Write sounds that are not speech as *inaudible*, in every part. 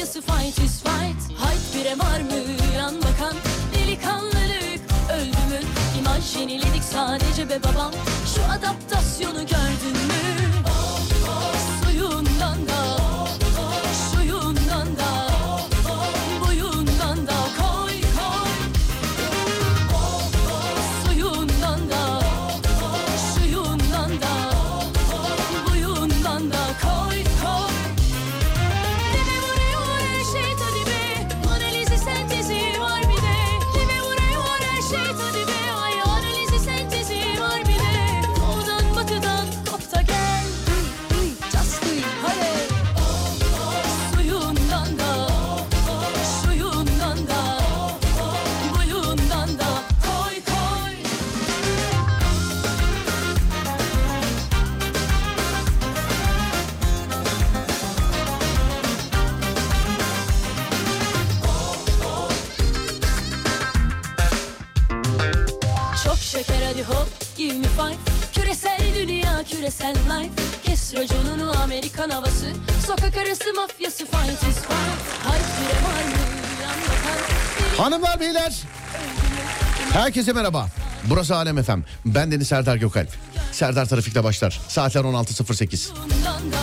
used to fight. Herkese merhaba. Burası Alem Efem. Ben Deniz Serdar Gökalp. Serdar Trafik'te başlar. Saatler 16.08.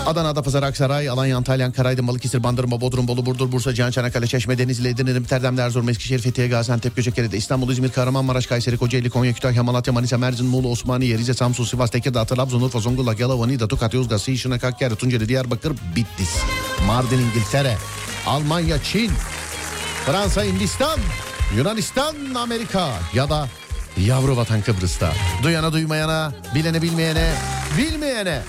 Adana, Adapazarı, Aksaray, Alanya, Antalya, Ankara, Aydın, Balıkesir, Bandırma, Bodrum, Bolu, Burdur, Bursa, Cihan, Çanakkale, Çeşme, Denizli, Edirne, Niğde, Erzurum, Eskişehir, Fethiye, Gaziantep, Göcekeri'de, İstanbul, İzmir, Kahramanmaraş, Kayseri, Kocaeli, Konya, Kütahya, Malatya, Manisa, Mersin, Muğla, Osmaniye, Rize, Samsun, Sivas, Tekirdağ, Trabzon, Urfa, Zonguldak, Yalova, Niğde, Tokat, Yozgat, Sişinak, Hakkari, Tunceli, Diyarbakır, Bitlis, Mardin, İngiltere, Almanya, Çin, Fransa, Hindistan, Yunanistan, Amerika ya da yavru vatan Kıbrıs'ta. Duyana duymayana, bilene bilmeyene, bilmeyene.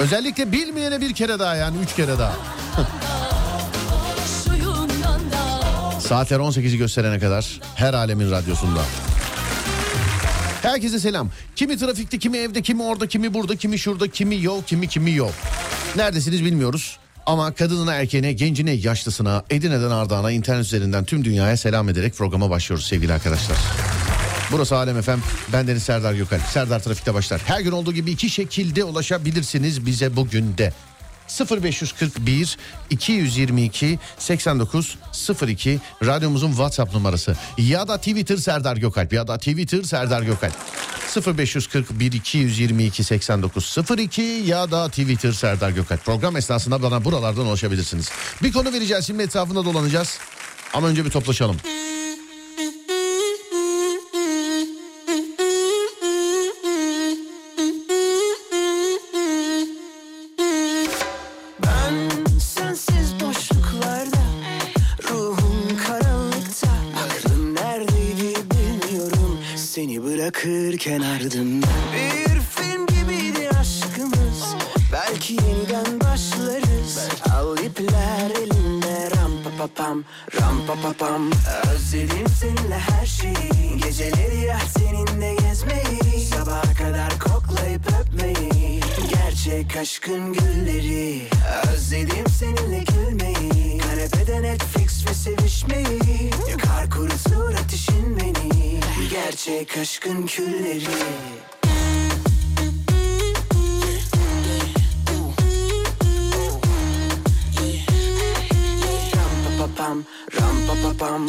Özellikle bilmeyene bir kere daha yani üç kere daha. Saatler 18'i gösterene kadar her alemin radyosunda. Herkese selam. Kimi trafikte, kimi evde, kimi orada, kimi burada, kimi şurada, kimi yol, kimi kimi yol. Neredesiniz bilmiyoruz. Ama kadınına, erkeğine, gencine, yaşlısına, Edirne'den Ardahan'a, internet üzerinden tüm dünyaya selam ederek programa başlıyoruz sevgili arkadaşlar. Burası Alem Efem. Ben Deniz Serdar Gökalp. Serdar Trafik'te başlar. Her gün olduğu gibi iki şekilde ulaşabilirsiniz bize bugün de. 0541 222 89 02 radyomuzun WhatsApp numarası ya da Twitter Serdar Gökalp ya da Twitter Serdar Gökalp 0541 222 89 02 ya da Twitter Serdar Gökalp program esnasında bana buralardan ulaşabilirsiniz. Bir konu vereceğiz şimdi etrafında dolanacağız ama önce bir toplaşalım. Pam Ram pa pa pam. Özledim seninle her şeyi. Geceleri ya seninle gezmeyi. Sabaha kadar koklayıp öpmeyi. Gerçek aşkın gülleri. Özledim seninle gülmeyi. Kanepede Netflix ve sevişmeyi. Yakar kurutur ateşin beni. Gerçek aşkın külleri pam, ram pa pa pam.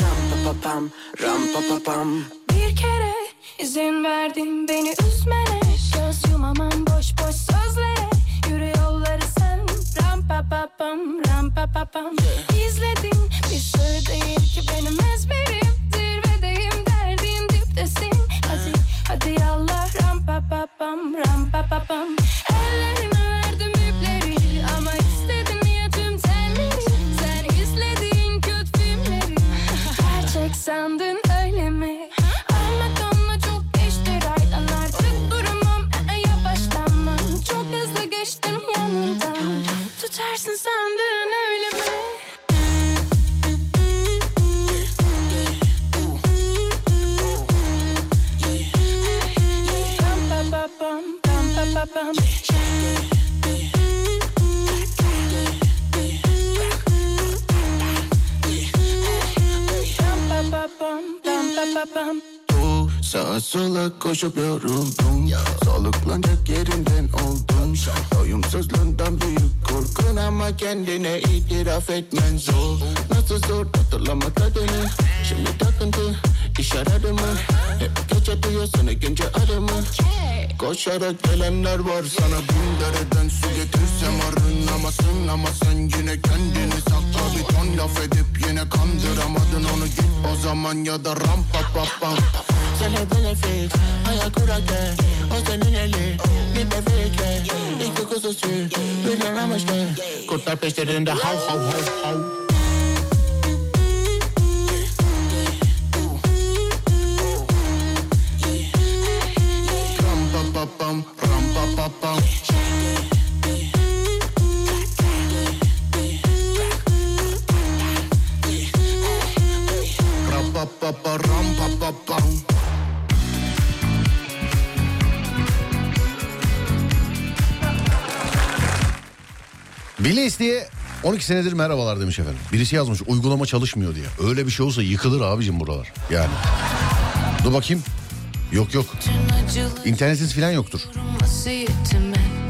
Ram pa pa pam, ram pa pa pam. Bir kere izin verdin beni üzmene. Göz yumamam boş boş sözlere. Yürü yolları sen. Ram pa pa pam ram pa pa pam İzledin pam ram pa koşup yoruldum Soluklanacak yerinden oldum. Doyumsuzluğundan büyük korkun ama kendine itiraf etmen zor. Nasıl zor hatırlama tadını Şimdi takıntı iş aradı mı? Hep gece duyuyorsun ikinci adımı Koşarak gelenler var. Sana bin dereden su getirsem arınamazsın Ama sen yine kendini sakla bir ton laf edip yine kandıramadın onu git o zaman ya da ram pa pa pam Sana benefit hayal kurarken o senin eli. Bir bebekle İlk kokusu sür bir amaçlı Kurtlar peşlerinde hav hav hav hav. Ram Bile isteye 12 senedir merhabalar demiş efendim. Birisi yazmış uygulama çalışmıyor diye. Öyle bir şey olsa yıkılır abicim buralar. Yani. Dur bakayım. Yok yok. İnternetsiz falan yoktur.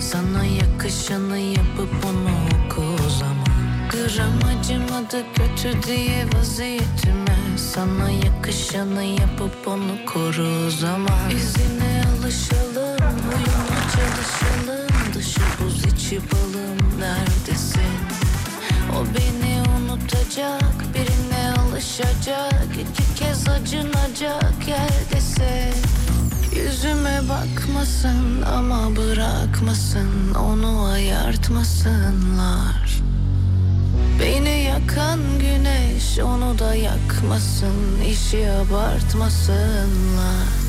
Sana yakışanı yapıp onu oku o zaman Gram acımadı kötü diye vaziyetime Sana yakışanı yapıp onu koru o zaman İzine alışalım, uyuma çalışalım içi balım neredesin? O beni unutacak, birine alışacak. İki kez acınacak yerdesin. Yüzüme bakmasın ama bırakmasın Onu ayartmasınlar. Beni yakan güneş onu da yakmasın işi abartmasınlar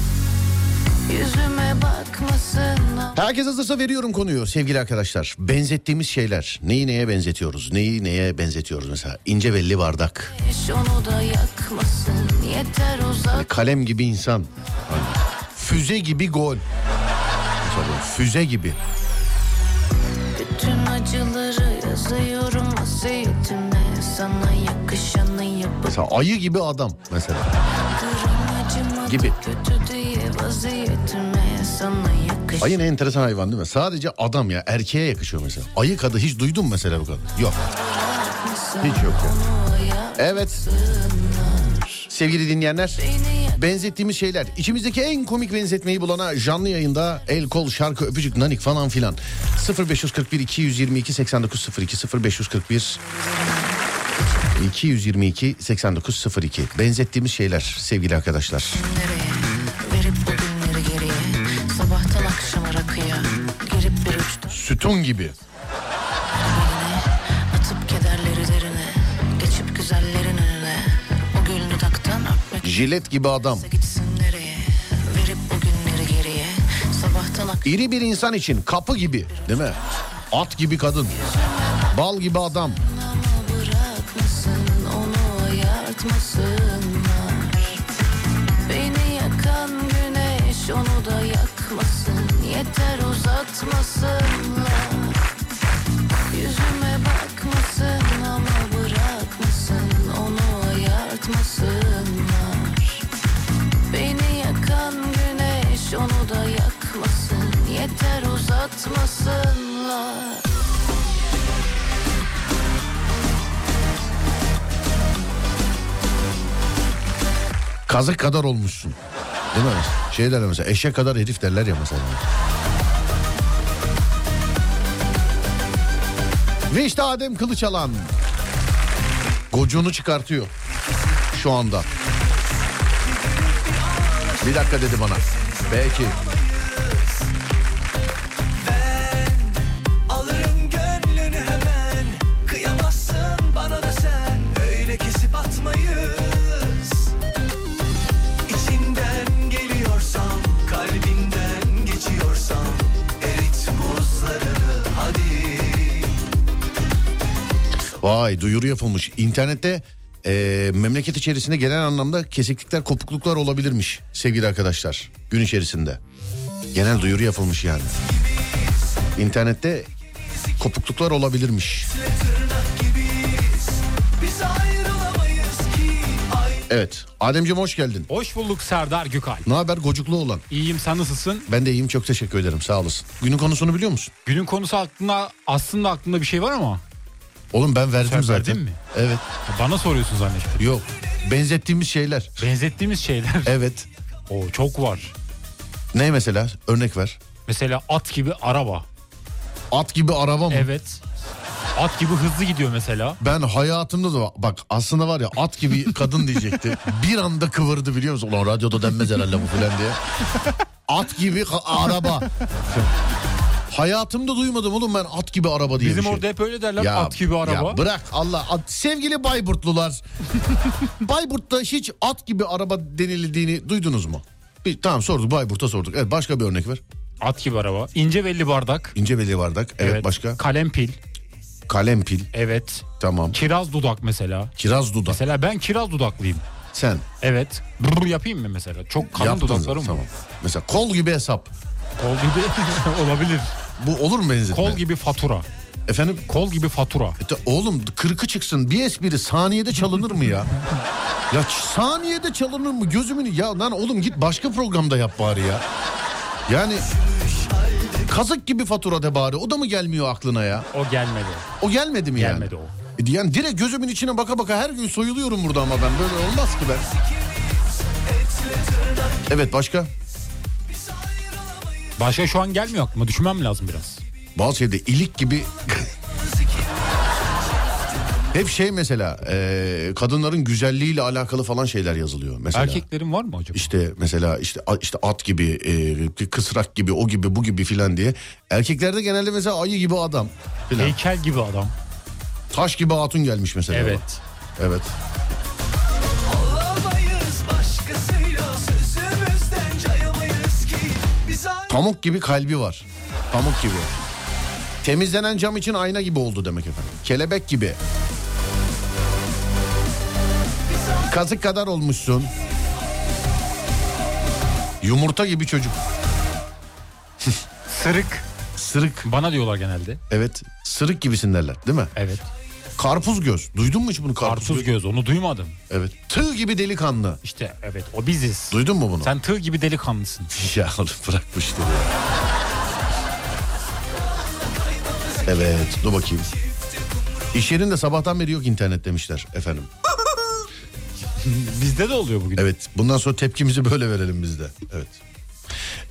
Herkes hazırsa veriyorum konuyu sevgili arkadaşlar. Benzettiğimiz şeyler. Neyi neye benzetiyoruz? Neyi neye benzetiyoruz mesela? İnce belli bardak. Hani kalem gibi insan. Füze gibi gol. Mesela füze gibi. Bütün acıları yazıyorum vasiyetime Sana yakışanı yapıp Mesela ayı gibi adam mesela. Gibi. Ayı ne enteresan hayvan değil mi? Sadece adam ya erkeğe yakışıyor mesela. Ayı kadı hiç duydun mesela bu kadar? Yok. Hiç yok ya. Evet. Sevgili dinleyenler, benzettiğimiz şeyler. İçimizdeki en komik benzetmeyi bulana canlı yayında el kol şarkı öpücük nanik falan filan. 0541 222 8902 0541 222 8902 benzettiğimiz şeyler sevgili arkadaşlar. nereye Verip bu günleri geriye Sabahtan akşama rakıya Girip bir uçta Sütun gibi. Jilet gibi adam. İri bir insan için kapı gibi değil mi? At gibi kadın. Bal gibi adam. Ayartmasınlar Beni yakan güneş Onu da yakmasın. Yeter uzatmasınlar. Yüzüme bakmasın ama bırakmasın. Onu ayartmasınlar. Beni yakan güneş onu da yakmasın. Yeter uzatmasınlar Kazık kadar olmuşsun. Değil mi? Şey derler mesela eşek kadar herif derler ya mesela. Ve işte Adem Kılıçalan. Gocuğunu çıkartıyor. Şu anda. Bir dakika dedi bana. Belki. Vay duyuru yapılmış. İnternette e, memleket içerisinde genel anlamda kesiklikler, kopukluklar olabilirmiş sevgili arkadaşlar. Gün içerisinde. Genel duyuru yapılmış yani. İnternette kopukluklar olabilirmiş. Evet. Ademciğim hoş geldin. Hoş bulduk Serdar Gökal. Ne haber gocuklu olan? İyiyim sen nasılsın? Ben de iyiyim çok teşekkür ederim sağ olasın. Günün konusunu biliyor musun? Günün konusu aklında aslında aklında bir şey var ama Oğlum ben verdim Sen zaten. verdin mi? Evet. bana soruyorsun zannettim. Yok. Benzettiğimiz şeyler. Benzettiğimiz şeyler. Evet. O çok var. Ne mesela? Örnek ver. Mesela at gibi araba. At gibi araba mı? Evet. At gibi hızlı gidiyor mesela. Ben hayatımda da bak aslında var ya at gibi kadın *laughs* diyecekti. Bir anda kıvırdı biliyor musun? Ulan radyoda denmez herhalde bu filan diye. At gibi araba. *laughs* Hayatımda duymadım oğlum ben at gibi araba diye Bizim bir şey. orada hep öyle derler at gibi araba. Ya bırak Allah. At- Sevgili Bayburtlular. *laughs* Bayburt'ta hiç at gibi araba denildiğini duydunuz mu? Bir, tamam sorduk Bayburt'a sorduk. Evet başka bir örnek ver. At gibi araba. İnce belli bardak. İnce belli bardak. Evet, başka. Kalem pil. Kalem pil. Evet. Tamam. Kiraz dudak mesela. Kiraz dudak. Mesela ben kiraz dudaklıyım. Sen. Evet. Brr yapayım mı mesela? Çok kalın Yaptın dudaklarım var. Tamam. Mesela kol gibi hesap. Kol gibi *laughs* olabilir. Bu olur mu benzetme? Kol gibi fatura. Efendim? Kol gibi fatura. E oğlum kırkı çıksın bir espri saniyede çalınır mı ya? ya saniyede çalınır mı gözümün ya lan oğlum git başka programda yap bari ya. Yani kazık gibi fatura de bari o da mı gelmiyor aklına ya? O gelmedi. O gelmedi mi yani? Gelmedi o. E, Yani direkt gözümün içine baka baka her gün soyuluyorum burada ama ben böyle olmaz ki ben. Evet başka? Başka şu an gelmiyor aklıma. Düşünmem lazım biraz. Bazı şeyde ilik gibi hep şey mesela e, kadınların güzelliğiyle alakalı falan şeyler yazılıyor mesela. Erkeklerin var mı acaba? İşte mesela işte işte at gibi, e, kısrak gibi, o gibi, bu gibi filan diye. Erkeklerde genelde mesela ayı gibi adam filan. Heykel gibi adam. Taş gibi hatun gelmiş mesela. Evet. Evet. Pamuk gibi kalbi var. Pamuk gibi. Temizlenen cam için ayna gibi oldu demek efendim. Kelebek gibi. Kazık kadar olmuşsun. Yumurta gibi çocuk. Sırık. Sırık. Bana diyorlar genelde. Evet. Sırık gibisin derler değil mi? Evet. Karpuz göz. Duydun mu hiç bunu karpuz, Karpuz göz onu duymadım. Evet. Tığ gibi delikanlı. İşte evet o biziz. Duydun mu bunu? Sen tığ gibi delikanlısın. *laughs* Ya oğlum bırak bu ya. Evet dur bakayım. İş yerinde sabahtan beri yok internet demişler efendim. *laughs* Bizde de oluyor bugün. Evet bundan sonra tepkimizi böyle verelim biz de. Evet.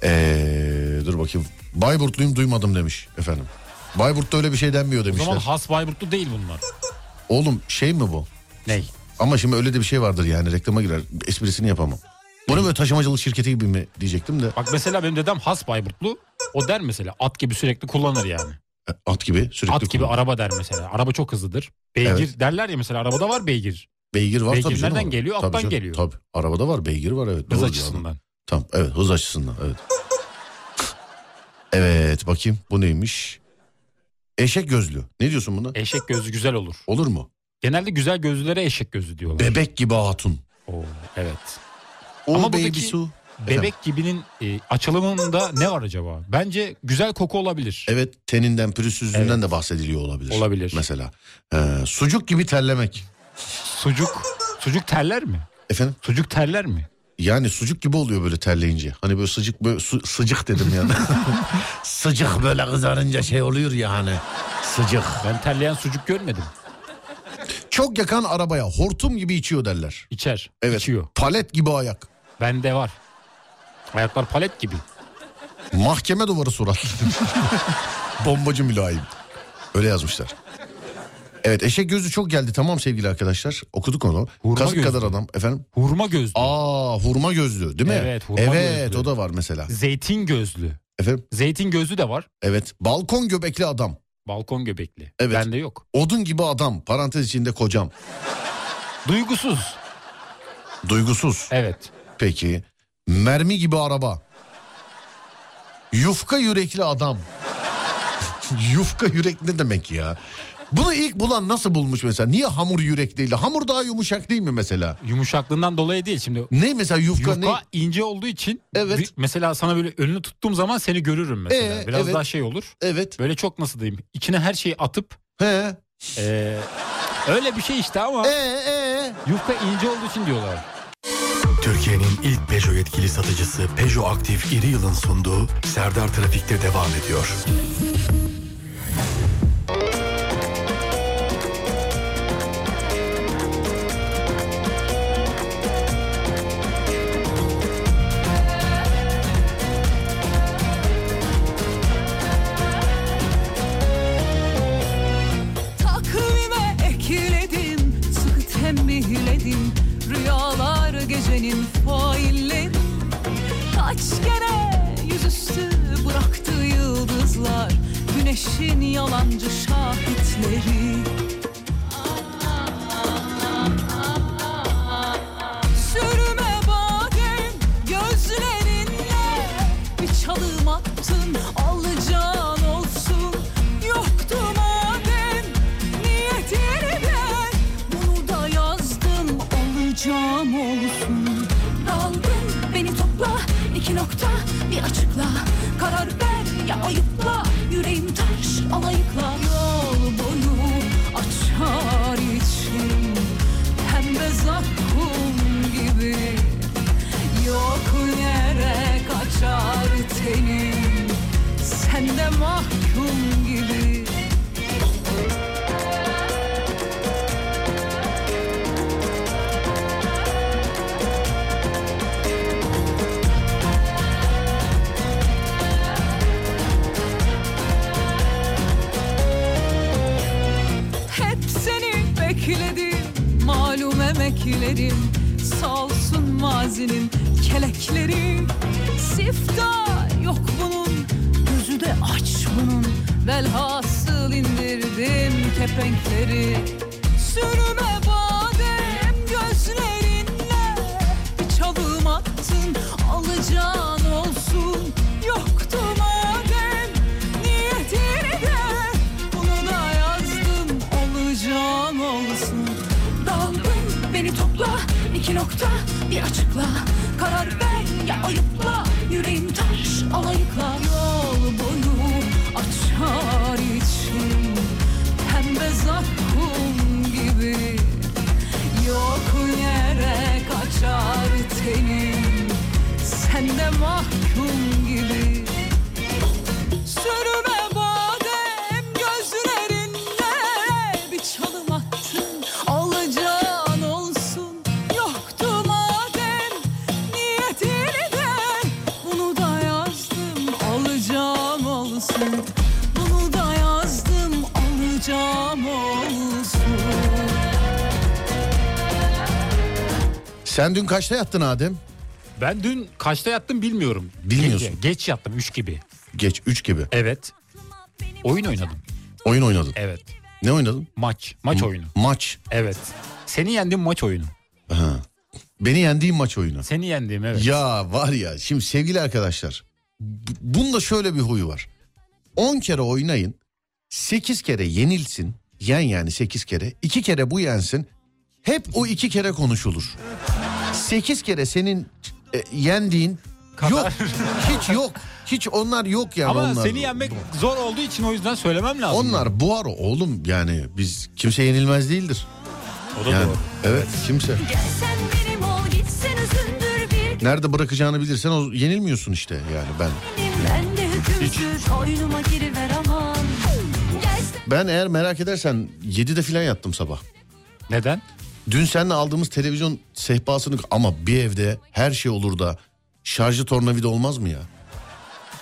Ee, dur bakayım. Bayburtluyum duymadım demiş efendim. Bayburt'ta öyle bir şey denmiyor O zaman demişler. has Bayburtlu değil bunlar. Oğlum şey mi bu? Ney? Ama şimdi öyle de bir şey vardır yani reklama girer. Esprisini yapamam. Bu ne böyle taşımacılık şirketi gibi mi diyecektim de. Bak mesela benim dedem has Bayburtlu. O der mesela at gibi sürekli kullanır yani. At gibi sürekli At gibi kullan- araba der mesela. Araba çok hızlıdır. Beygir Evet. derler ya mesela arabada var beygir. Beygir var Beygir tabii canım. nereden geliyor? Tabii Attan canım, geliyor. Tabii. Arabada var beygir var evet. Hız açısından. yani. Tamam evet hız açısından evet. *laughs* evet bakayım bu neymiş? Eşek gözlü. Ne diyorsun buna? Eşek gözü güzel olur. Olur mu? Genelde güzel gözlülere eşek gözü diyorlar. Bebek gibi hatun. Oo, evet. O Ama baby su. Bebek gibinin e, açılımında ne var acaba? Bence güzel koku olabilir. Evet teninden pürüzsüzlüğünden Evet. de bahsediliyor olabilir. Olabilir. Mesela ee, sucuk gibi terlemek. Sucuk. Sucuk terler mi? Efendim? Sucuk terler mi? Yani sucuk gibi oluyor böyle terleyince. Hani böyle sıcık böyle su- sıcık dedim yani. *laughs* sıcık böyle kızarınca şey oluyor ya hani. Sıcık. Ben terleyen sucuk görmedim. Çok yakan arabaya hortum gibi içiyor derler. İçer. Evet. içiyor. Palet gibi ayak. Bende var. Ayaklar palet gibi. Mahkeme duvarı surat. *laughs* Bombacı mülayim. Öyle yazmışlar. Evet eşek gözü çok geldi tamam sevgili arkadaşlar. Okuduk onu. Hurma Kazık gözlü. kadar adam efendim. Hurma gözlü. Aa hurma gözlü değil mi? Evet, hurma Evet gözlü. o da var mesela. Zeytin gözlü. Efendim Zeytin gözlü de var. evet balkon göbekli adam. Balkon göbekli. Evet. Bende yok. Odun gibi adam parantez içinde kocam. Duygusuz. Duygusuz. Evet. Peki. Mermi gibi araba. Yufka yürekli adam. *laughs* Yufka yürek ne demek ya? Bunu ilk bulan nasıl bulmuş mesela? Niye hamur yürek değil? de? Hamur daha yumuşak değil mi mesela? Yumuşaklığından dolayı değil şimdi. Ne mesela yufka, Yufka ne? ince olduğu için Evet. mesela sana böyle önünü tuttuğum zaman seni görürüm mesela. Ee, Biraz evet. daha şey olur. Evet. Böyle çok nasıl diyeyim? İçine her şeyi atıp He. ee, öyle bir şey işte ama Ee, ee. yufka ince olduğu için diyorlar. Türkiye'nin ilk Peugeot yetkili satıcısı Peugeot Aktif İri Yıl'ın sunduğu Serdar Trafik'te devam ediyor. Gecenin failleri Kaç kere yüzüstü bıraktı yıldızlar. Güneşin yalancı şahitleri. Sürme badem gözlerinle Bir çalım attın. Alacağın olsun. Yoktu madem niyetine Bunu da yazdım. Olacağım nokta. Bir açıkla Karar ver ya ayıpla. Yüreğim taş alayıkla Yol boyu açar için. Pembe zakkum gibi Yok yere kaçar tenim. Sen de mahkum emeklerim Salsın mazinin kelekleri. Siftah yok bunun gözü de aç bunun. Velhasıl indirdim kepenkleri. Sürme badem gözlerinle Bir çalım attın alacağın bir açıkla Karar ver ya ayıpla yüreğim taş alayıkla Yol boyu açar için Pembe zakkum gibi Yok yere kaçar tenim. Sen de mahkum Sen dün kaçta yattın Adem? Ben dün kaçta yattım bilmiyorum. Bilmiyorsun. Gece, geç yattım 3 gibi. Geç 3 gibi. Evet. Oyun oynadım. Oyun oynadın. Evet. Ne oynadın? Maç. Maç M- oyunu. Maç. Evet. Seni yendim maç oyunu. Ha. Beni yendiğim maç oyunu. Seni yendim evet. Ya var ya şimdi sevgili arkadaşlar b- bunda şöyle bir huyu var. 10 kere oynayın 8 kere yenilsin yen yani 8 kere 2 kere bu yensin hep o 2 kere konuşulur. 8 kere senin e, yendiğin yok hiç yok hiç onlar yok yani Ama onlar. seni yenmek zor olduğu için o yüzden söylemem lazım. Onlar bu ara oğlum yani biz kimse yenilmez değildir. O da Yani, doğru. Evet kimse. Gel sen benim ol gitsen üzüldür bir Nerede bırakacağını bilirsen o yenilmiyorsun işte yani ben. Ben de hükümsüz oyunuma giriver aman Gel sen Ben eğer merak edersen 7'de falan yattım sabah. Neden? Dün seninle aldığımız televizyon sehpasını ama bir evde her şey olur da şarjı tornavida olmaz mı ya?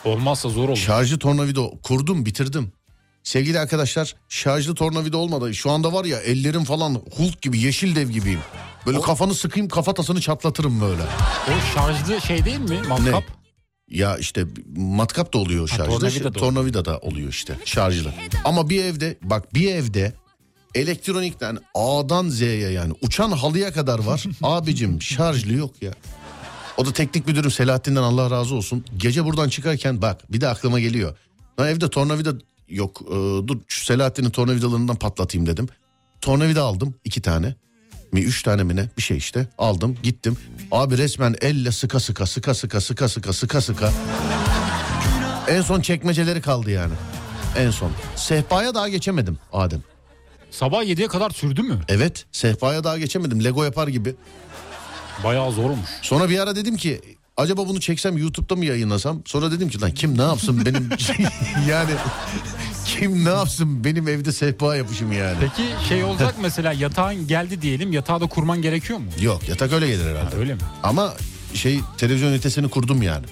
Olmazsa zor olur. Şarjı tornavida kurdum bitirdim. Sevgili arkadaşlar şarjlı tornavida olmadı. Şu anda var ya ellerim falan Hulk gibi yeşil dev gibiyim. Böyle kafanı sıkayım kafatasını çatlatırım böyle. O şarjlı şey değil mi? Matkap. Ya işte matkap da oluyor Ha, şarjlı. tornavida şey- da tornavida da oluyor işte şarjlı. Ama bir evde bak bir evde elektronikten A'dan Z'ye yani uçan halıya kadar var. *laughs* Abicim şarjlı yok ya. O da teknik müdürüm Selahattin'den Allah razı olsun. Gece buradan çıkarken bak bir de aklıma geliyor. Lan evde tornavida yok e, dur şu Selahattin'in tornavidalarından patlatayım dedim. Tornavida aldım iki tane mi üç tane mi ne bir şey işte aldım gittim. Abi resmen elle sıka sıka sıka sıka sıka sıka sıka sıka. En son çekmeceleri kaldı yani. En son. Sehpaya daha geçemedim Adem. Sabah 7'ye kadar sürdü mü? Evet sehpaya daha geçemedim. Lego yapar gibi. Bayağı zor olmuş. Sonra bir ara dedim ki acaba bunu çeksem YouTube'da mı yayınlasam? Sonra dedim ki lan kim ne yapsın benim *laughs* yani kim ne yapsın benim evde sehpa yapışım yani. Peki şey olacak mesela yatağın geldi diyelim yatağı da kurman gerekiyor mu? Yok yatak öyle gelir herhalde. Ha, öyle mi? Ama şey televizyon ünitesini kurdum yani.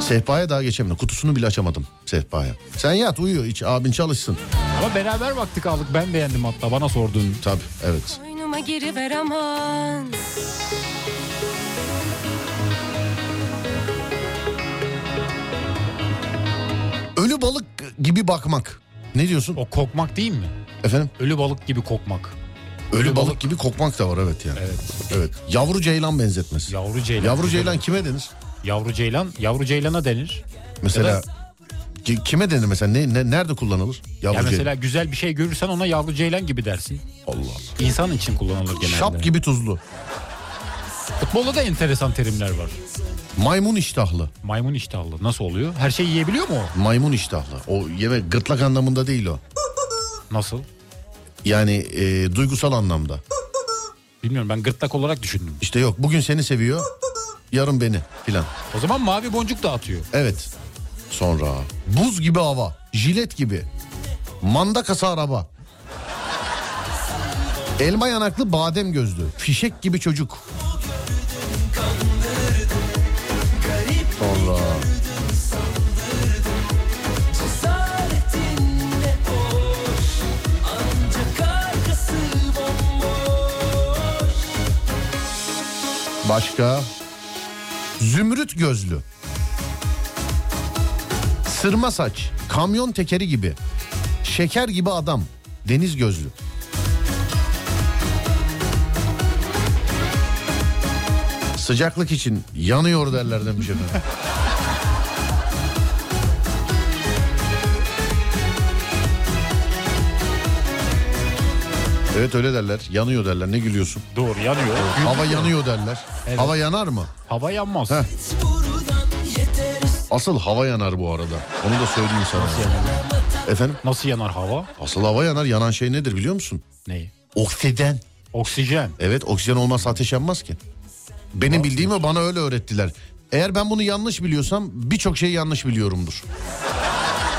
Sehpaya daha geçemedim. Kutusunu bile açamadım sehpaya. Sen yat uyu hiç abin çalışsın. Ama beraber baktık aldık ben beğendim hatta bana sordun. Tabii evet. Boynuma giriver aman Ölü balık gibi bakmak. Ne diyorsun? O kokmak değil mi? Efendim? Ölü balık gibi kokmak. Ölü, balık, gibi kokmak da var evet yani. Evet. Evet. Yavru ceylan benzetmesi. Yavru ceylan. Yavru ceylan kime denir? Yavru ceylan. Yavru ceylana denir. Mesela Ya ki- kime denir mesela? Ne, ne nerede kullanılır? Yavru Ya mesela güzel bir şey görürsen ona yavru ceylan gibi dersin. Allah Allah. İnsan için kullanılır genelde. Şap gibi tuzlu. Futbolda da enteresan terimler var. Maymun iştahlı. Maymun iştahlı. Nasıl oluyor? Her şeyi yiyebiliyor mu o? Maymun iştahlı. O yeme gırtlak anlamında değil o. Nasıl? Yani e, duygusal anlamda. Bilmiyorum ben gırtlak olarak düşündüm. İşte yok bugün seni seviyor. Yarın beni filan. O zaman mavi boncuk dağıtıyor. Evet. Sonra buz gibi hava. Jilet gibi. Manda kasa araba. Elma yanaklı badem gözlü. Fişek gibi çocuk. Sonra başka zümrüt gözlü. Sırma saç, kamyon tekeri gibi. Şeker gibi adam, deniz gözlü. Sıcaklık için yanıyor derler demiş efendim. Evet öyle derler. Yanıyor derler. Ne gülüyorsun? Doğru yanıyor. Hava yanıyor derler. Evet. Hava yanar mı? Hava yanmaz. Heh. Asıl hava yanar bu arada. Onu da söyleyeyim sana. Nasıl yanar? Efendim? Nasıl yanar hava? Asıl hava yanar. Yanan şey nedir biliyor musun? Neyi? Oksiden. Oksijen. Evet oksijen olmazsa ateş yanmaz ki. Benim bildiğimi bana öyle öğrettiler. Eğer ben bunu yanlış biliyorsam birçok şeyi yanlış biliyorumdur.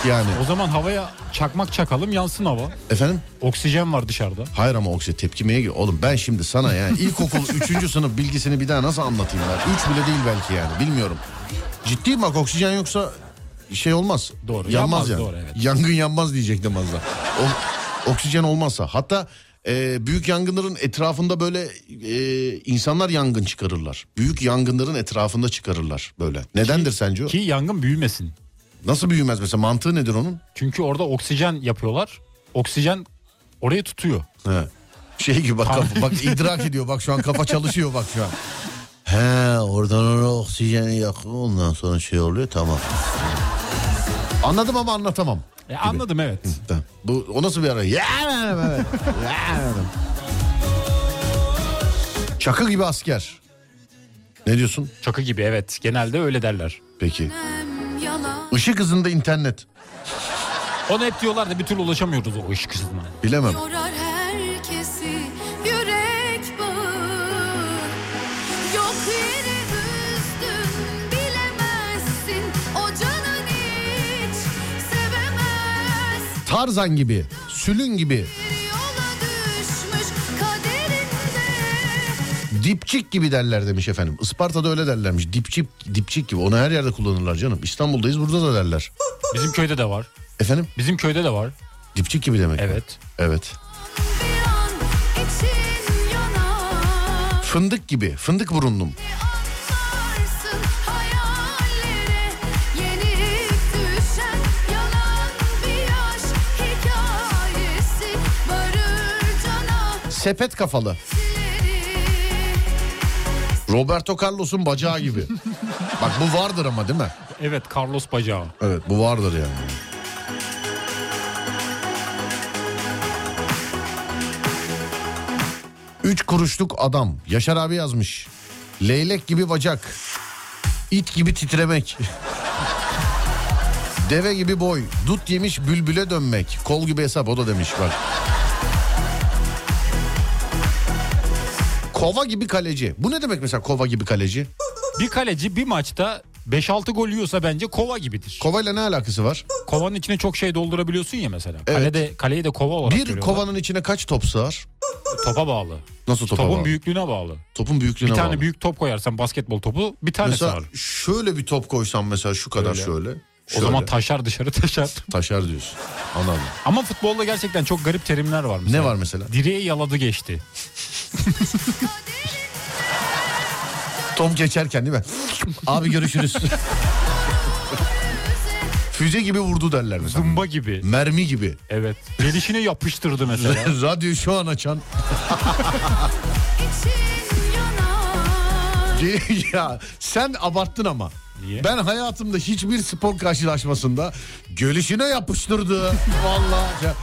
Yani O zaman havaya çakmak çakalım yansın hava. efendim? Oksijen var dışarıda. Hayır ama oksijen tepkimeye gir. Oğlum ben şimdi sana yani *laughs* ilkokul 3. sınıf bilgisini bir daha nasıl anlatayım ben? 3 bile değil belki yani bilmiyorum. Ciddiyim bak oksijen yoksa şey olmaz. Doğru, Yanmaz, yanmaz, yani. doğru, evet. Yangın yanmaz diyecektim az da. O, oksijen olmazsa. Hatta e, büyük yangınların etrafında böyle e, insanlar yangın çıkarırlar. Büyük yangınların etrafında çıkarırlar böyle. Nedendir sence o? Ki yangın büyümesin. Nasıl büyümez mesela mantığı nedir onun? Çünkü orada oksijen yapıyorlar. Oksijen orayı tutuyor. He. Şey gibi bak, kafa- bak idrak ediyor bak şu an kafa çalışıyor bak şu an. *laughs* He oradan oraya oksijeni yakıyor ondan sonra şey oluyor tamam. Anladım ama anlatamam. E, anladım evet. Tamam. Bu o nasıl bir ara? Ya, evet. Çakı gibi asker. Ne diyorsun? Çakı gibi evet. Genelde öyle derler. Peki. Işık hızında internet. Onu hep diyorlar da bir türlü ulaşamıyoruz o ışık hızına. Bilemem. Tarzan gibi, sülün gibi, Bir yola düşmüş Kaderinde dipçik gibi derler demiş efendim. Isparta'da öyle derlermiş. Dipçik, dipçik gibi. Onu her yerde kullanırlar canım. İstanbul'dayız burada da derler. Bizim köyde de var. Efendim? Bizim köyde de var. Dipçik gibi demek. mi? Evet. Evet. İçin yanar Fındık gibi, fındık burunlum. Sepet kafalı. Roberto Carlos'un bacağı gibi. Bak bu vardır ama değil mi? Evet Carlos Bacağı. Evet bu vardır yani. Üç kuruşluk adam. Yaşar abi yazmış. Leylek gibi bacak. İt gibi titremek. Deve gibi boy. Dut yemiş bülbüle dönmek. Kol gibi hesap o da demiş bak. Kova gibi kaleci. Bu ne demek mesela kova gibi kaleci? Bir kaleci bir maçta 5-6 gol yiyorsa bence kova gibidir. Kovayla ne alakası var? Kovanın içine çok şey doldurabiliyorsun ya mesela. Evet. Kalede, kaleyi de kova olarak Bir görüyorlar. kovanın içine kaç top sığar? Topa bağlı. Nasıl topa Topun bağlı? büyüklüğüne bağlı. Topun büyüklüğüne Bir tane bağlı. büyük top koyarsan basketbol topu bir tane Mesela sığar. şöyle bir top koysam mesela şu kadar Öyle. şöyle. O şöyle. zaman taşar dışarı taşar. taşar diyorsun. Anladım. Ama futbolda gerçekten çok garip terimler var mesela. Ne var mesela? Direği yaladı geçti. Top geçerken değil mi? Abi görüşürüz. Füze gibi vurdu derler mesela. Zımba gibi. Mermi gibi. Evet. Gelişine yapıştırdı mesela. *laughs* Radyo şu an açan. *laughs* ya sen abarttın ama. Niye? Ben hayatımda hiçbir spor karşılaşmasında gelişine yapıştırdı. *laughs* Vallahi.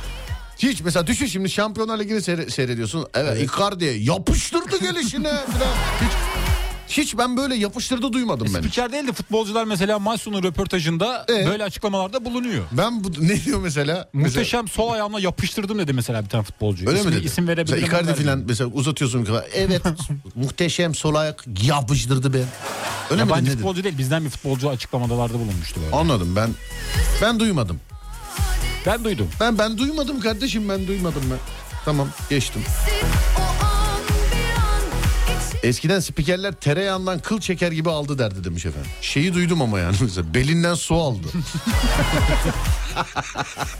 Hiç mesela düşün şimdi Şampiyonlar Ligi'ni seyre- seyrediyorsun. Evet, Icardi yapıştırdı gelişine. hiç, hiç ben böyle yapıştırdı duymadım ben. Spiker değil de futbolcular mesela maç sonu röportajında Ee? böyle açıklamalarda bulunuyor. Ben bu ne diyor mesela? Mesela- Muhteşem sol ayağımla yapıştırdım dedi mesela bir tane futbolcu. Öyle İsmi- mi dedi? İsim verebilirim. Mesela Icardi vermeyeyim. mesela uzatıyorsun. Evet *laughs* muhteşem sol ayak yapıştırdı ben. Öyle mi Yabancı dedi? futbolcu değil bizden bir futbolcu açıklamalarda bulunmuştu böyle. Anladım ben. Ben duymadım. Ben duydum. Ben ben duymadım kardeşim ben duymadım ben. Tamam geçtim. Eskiden spikerler tereyağından kıl çeker gibi aldı derdi demiş efendim. Şeyi duydum ama yani mesela belinden su aldı. *laughs*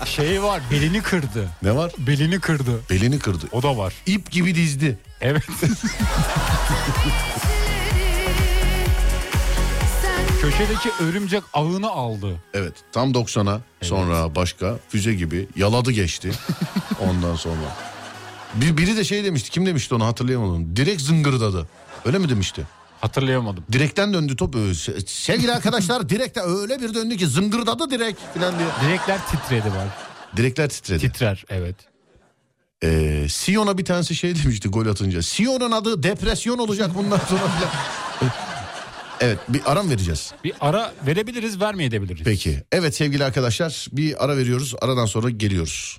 Şey var belini kırdı. ne var? Belini kırdı. Belini kırdı. O da var. İp gibi dizdi. Evet. *laughs* Köşedeki örümcek ağını aldı. Evet tam 90'a sonra başka füze gibi yaladı geçti *laughs* ondan sonra. Bir, biri de şey demişti kim demişti onu hatırlayamadım. Direkt zıngırdadı. Öyle mi demişti? Hatırlayamadım. Direkten döndü top. Se- Sevgili arkadaşlar *laughs* direkte öyle bir döndü ki zıngırdadı direkt falan diye. Direkler titredi var. Direkler titredi. Titrer evet. Ee, Sion'a bir tanesi şey demişti gol atınca. Sion'un adı depresyon olacak bundan sonra falan. *laughs* evet bir aram vereceğiz. Bir ara verebiliriz vermeyebiliriz. Peki. Evet sevgili arkadaşlar bir ara veriyoruz. Aradan sonra geliyoruz.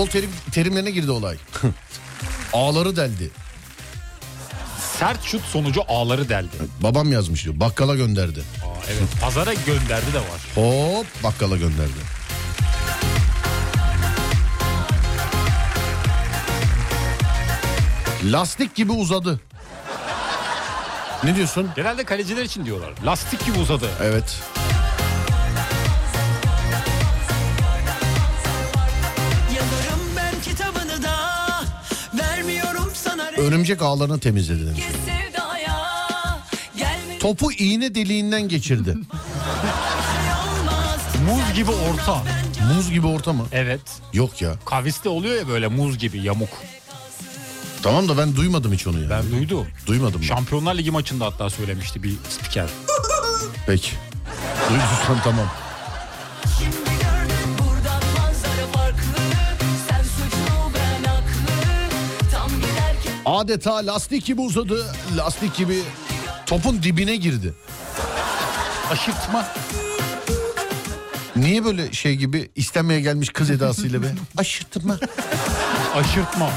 Futbol terim, terimlerine girdi olay. *laughs* Ağları deldi. Sert şut sonucu ağları deldi. Babam yazmış diyor. Bakkala gönderdi. Aa, evet pazara gönderdi de var. Hop bakkala gönderdi. Lastik gibi uzadı. Ne diyorsun? Genelde kaleciler için diyorlar. Lastik gibi uzadı. Evet. Örümcek ağlarını temizledi demiş. Topu iğne deliğinden geçirdi. Muz gibi orta. Muz gibi orta mı? Evet. Yok ya. Kaviste oluyor ya böyle muz gibi yamuk. Tamam da ben duymadım hiç onu ya. Ben duydum. Duymadım ben. Şampiyonlar Ligi maçında hatta söylemişti bir spiker. Peki. Duyduysan tamam. buradan Adeta lastik gibi uzadı. Lastik gibi topun dibine girdi. Aşırtma. Niye böyle şey gibi istenmeye gelmiş kız edasıyla be? *laughs* Aşırtma. Aşırtma.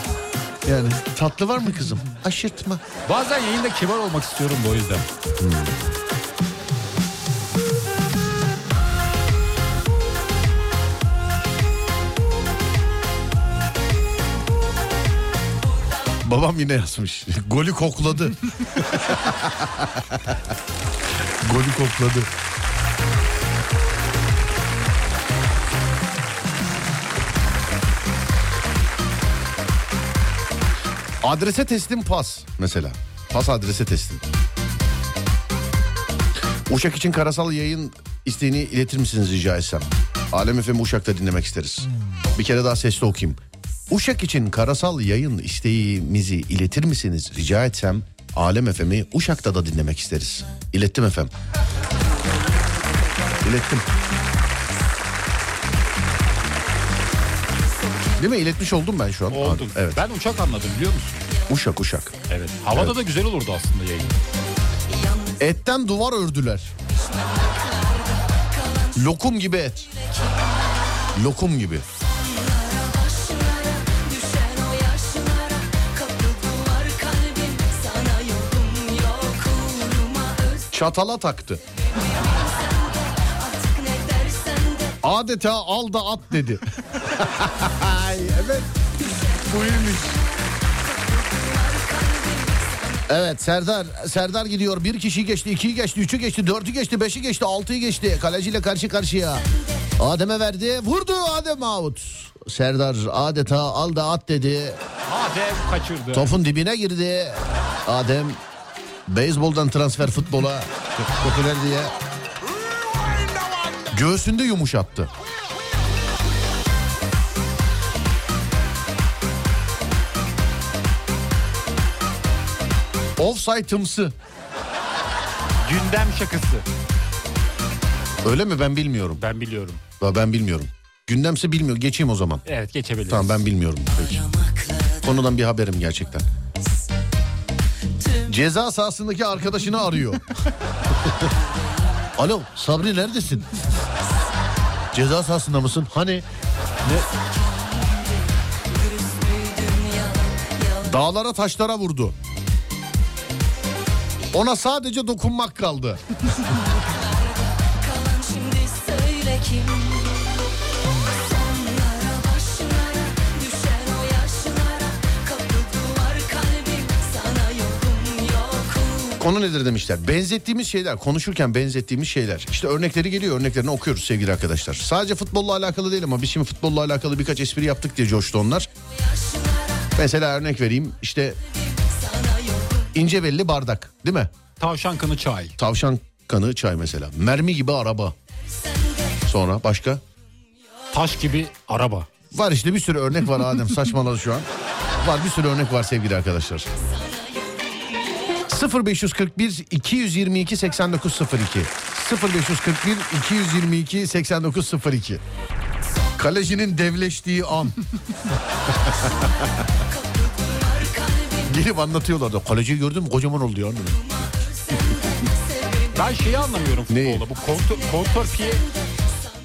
Yani tatlı var mı kızım? Aşırtma. Bazen yayında kibar olmak istiyorum o yüzden. Babam yine yazmış. Golü kokladı. Golü kokladı. Adrese teslim pas mesela. Pas adrese teslim. Uşak için karasal yayın isteğini iletir misiniz rica etsem? Alem FM Uşak'ta dinlemek isteriz. Bir kere daha sesli okuyayım. Uşak için karasal yayın isteğimizi iletir misiniz rica etsem? Alem FM'i Uşak'ta da dinlemek isteriz. İlettim efem. İlettim. Değil mi? İletmiş oldum ben şu an. Oldun. Evet. Ben uçak anladım biliyor musun? Uşak uşak. Evet. Havada Evet. da güzel olurdu aslında yayın. Etten duvar ördüler. Lokum gibi et. Lokum gibi. Çatala taktı. Adeta al da at dedi. *laughs* Ay, evet. Buymuş. Evet Serdar Serdar gidiyor. Bir kişi geçti, ikiyi geçti, üçü geçti, dördü geçti, beşi geçti, altıyı geçti. Kaleciyle karşı karşıya. Adem'e verdi. Vurdu Adem out. Serdar adeta al da at dedi. Adem kaçırdı. Topun dibine girdi. Adem beyzboldan transfer futbola çok popüler diye. Göğsünde yumuşattı. Offside'ımsı. Gündem şakası. Öyle mi ben bilmiyorum. Ben biliyorum. Ben bilmiyorum. Gündemse bilmiyor. Geçeyim o zaman. Evet geçebiliriz. Tamam ben bilmiyorum. Peki. Konudan bir haberim gerçekten. Ceza sahasındaki arkadaşını arıyor. Alo Sabri neredesin? Ceza sahasında mısın? Hani? Ne? Dağlara taşlara vurdu. Ona sadece dokunmak kaldı. Konu nedir demişler. Benzettiğimiz şeyler, konuşurken benzettiğimiz şeyler. İşte örnekleri geliyor, örneklerini okuyoruz sevgili arkadaşlar. Sadece futbolla alakalı değil ama biz şimdi futbolla alakalı birkaç espri yaptık diye coştu onlar. Mesela örnek vereyim. İşte ince belli bardak, değil mi? Tavşan kanı çay. Tavşan kanı çay mesela. Mermi gibi araba. Sonra başka? Taş gibi araba. Var işte bir sürü örnek var Adem saçmaladı şu an. Var bir sürü örnek var sevgili arkadaşlar. 0541 222 8902 0541 222 8902 Kalecinin devleştiği an. *laughs* Gelip anlatıyorlar da kaleciyi gördün mü kocaman oldu ya. Ben şeyi anlamıyorum Neyi? futbolda. Bu kontör, kontör piye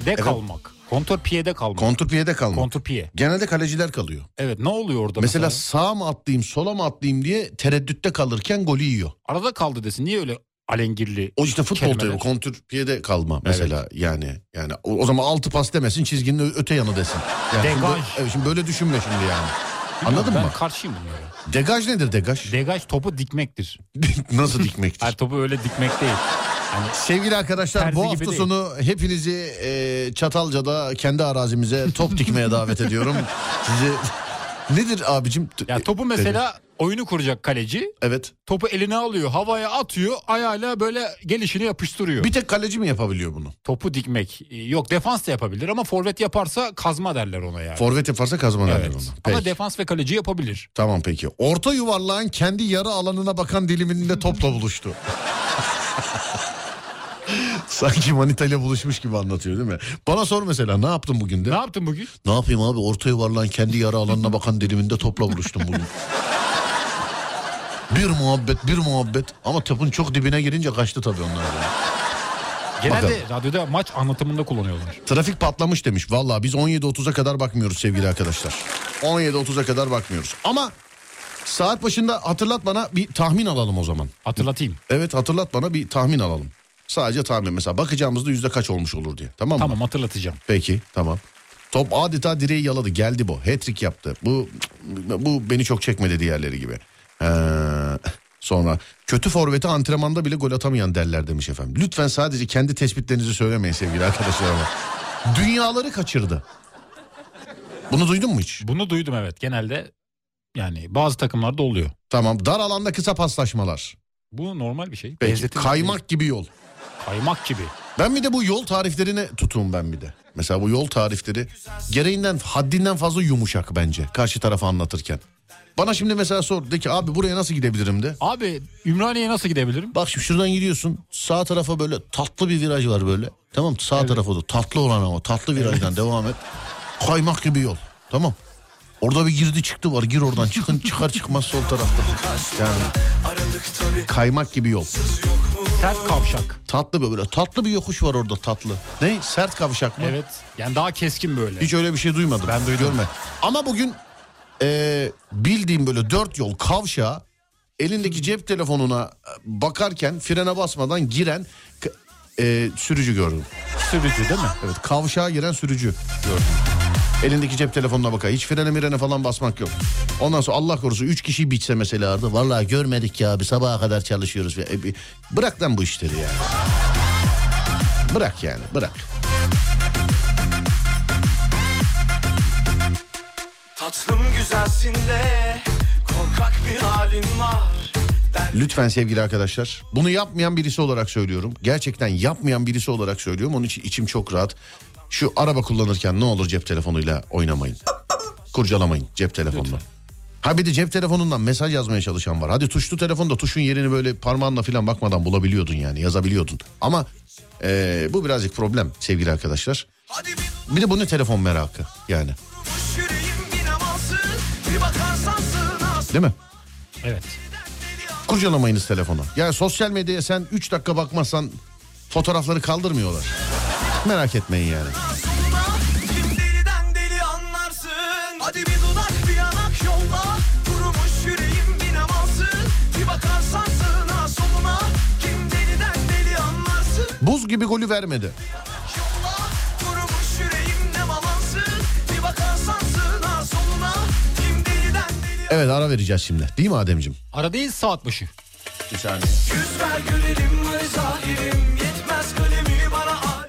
de kalmak. Kontur piyede kalmak. Kontur piye. Genelde kaleciler kalıyor. Evet ne oluyor orada Mesela, mesela? sağa mı atlayayım sola mı atlayayım diye tereddütte kalırken golü yiyor. Arada kaldı desin. Niye öyle alengirli? O işte futbol Kelimeler. tabii kontür piyede kalma mesela yani. Yani o, o zaman altı pas demesin çizginin öte yanı desin. Yani şimdi, Degaj. böyle- evet, şimdi böyle düşünme şimdi yani. Bilmiyorum, Anladın ben mı? karşıyım bunlara. Degaj nedir degaj? Degaj topu dikmektir. *laughs* Nasıl dikmektir? Her topu öyle dikmek değil. Sevgili arkadaşlar Terzi bu hafta değil. sonu hepinizi e, Çatalca'da kendi arazimize *laughs* top dikmeye davet ediyorum. Sizi *laughs* nedir abicim? ya topu mesela oyunu kuracak kaleci. Evet. Topu eline alıyor, havaya atıyor, ayağıyla böyle gelişini yapıştırıyor. Bir tek kaleci mi yapabiliyor bunu? Topu dikmek. Ee, Yok defans da yapabilir ama forvet yaparsa kazma derler ona yani. Forvet yaparsa kazma derler Evet. ona. Ama Peki. defans ve kaleci yapabilir. Tamam peki. Orta yuvarlağın kendi yarı alanına bakan diliminde topla buluştu. *laughs* Sanki manita ile buluşmuş gibi anlatıyor değil mi? Bana sor mesela ne yaptın bugün de? Ne yaptın bugün? Ne yapayım abi orta yuvarlağın kendi yarı alanına bakan diliminde topla buluştum bugün. bir muhabbet bir muhabbet ama topun çok dibine girince kaçtı tabii onlar. ya. Genelde radyoda maç anlatımında kullanıyorlar. Trafik patlamış demiş. Valla biz 17.30'a kadar bakmıyoruz sevgili arkadaşlar. 17.30'a kadar bakmıyoruz. Ama saat başında hatırlat bana bir tahmin alalım o zaman. Hatırlatayım. Evet hatırlat bana bir tahmin alalım. Sadece tahmin mesela bakacağımızda yüzde kaç olmuş olur diye. Tamam mı? Tamam hatırlatacağım. Peki tamam. Top adeta direği yaladı geldi bu. Hat-trick yaptı. Bu bu beni çok çekmedi diğerleri gibi. Ee, sonra kötü forveti antrenmanda bile gol atamayan derler demiş efendim. Lütfen sadece kendi tespitlerinizi söylemeyin sevgili arkadaşlar ama. Dünyaları kaçırdı. Bunu duydun mu hiç? Bunu duydum evet. Genelde yani bazı takımlarda oluyor. Tamam dar alanda kısa paslaşmalar. Bu normal bir şey. Peki kaymak gibi yol. Kaymak gibi. Ben bir de bu yol tariflerine tutum ben bir de. Mesela bu yol tarifleri gereğinden haddinden fazla yumuşak bence karşı tarafa anlatırken. Bana şimdi mesela sor de ki abi buraya nasıl gidebilirim de. Abi Ümraniye'ye nasıl gidebilirim? Bak şimdi şuradan gidiyorsun sağ tarafa böyle tatlı bir viraj var böyle. Tamam sağ tarafa da tatlı olan ama tatlı virajdan devam et. Kaymak gibi yol tamam. Orada bir girdi çıktı var gir oradan çıkın çıkar çıkmaz sol tarafta. Yani kaymak gibi yol. Sert kavşak. Tatlı böyle tatlı bir yokuş var orada tatlı. Ne sert kavşak mı? Evet. Yani daha keskin böyle. Hiç öyle bir şey duymadım. Ben duydum. Görme. Ama bugün e, bildiğim böyle dört yol kavşağa elindeki cep telefonuna bakarken frene basmadan giren e, sürücü gördüm. Sürücü değil mi? Evet kavşağa giren sürücü gördüm. Elindeki cep telefonuna bakar. Hiç frene mirene falan basmak yok. Ondan sonra Allah korusun 3 kişi bitse mesela arada. Vallahi görmedik ya bir sabaha kadar çalışıyoruz. E, bırak lan bu işleri ya. Bırak yani bırak. Tatlım güzelsin de korkak bir halin var. Lütfen sevgili arkadaşlar bunu yapmayan birisi olarak söylüyorum. Gerçekten yapmayan birisi olarak söylüyorum. Onun için içim çok rahat. Şu araba kullanırken ne olur cep telefonuyla oynamayın. Kurcalamayın cep telefonla. Ha bir de cep telefonundan mesaj yazmaya çalışan var. Hadi tuşlu telefonda tuşun yerini böyle parmağınla falan bakmadan bulabiliyordun yani yazabiliyordun. Ama eee, bu birazcık problem sevgili arkadaşlar. Bir de bu ne telefon merakı yani değil mi? Evet. Kurcalamayınız telefonu. Yani sosyal medyaya sen 3 dakika bakmazsan fotoğrafları kaldırmıyorlar. Merak etmeyin yani. Buz gibi golü vermedi. Evet ara vereceğiz şimdi. Değil mi Ademciğim? Ara değil saat başı. Bir saniye. Yüz ver görelim var zahirim.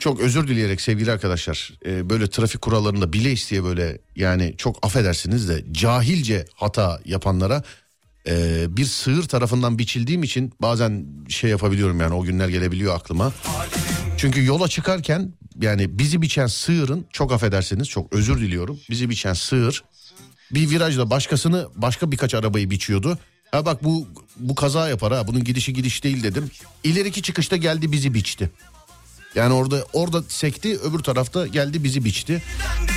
Çok özür dileyerek sevgili arkadaşlar e, böyle trafik kurallarında bile isteye böyle yani çok affedersiniz de cahilce hata yapanlara e, bir sığır tarafından biçildiğim için bazen şey yapabiliyorum yani o günler gelebiliyor aklıma. Çünkü yola çıkarken yani bizi biçen sığırın çok affedersiniz çok özür diliyorum bizi biçen sığır bir virajda başkasını başka birkaç arabayı biçiyordu. Ha bak bu bu kaza yapar ha bunun gidişi gidiş değil dedim. İleriki çıkışta geldi bizi biçti. Yani orada orada sekti öbür tarafta geldi bizi biçti.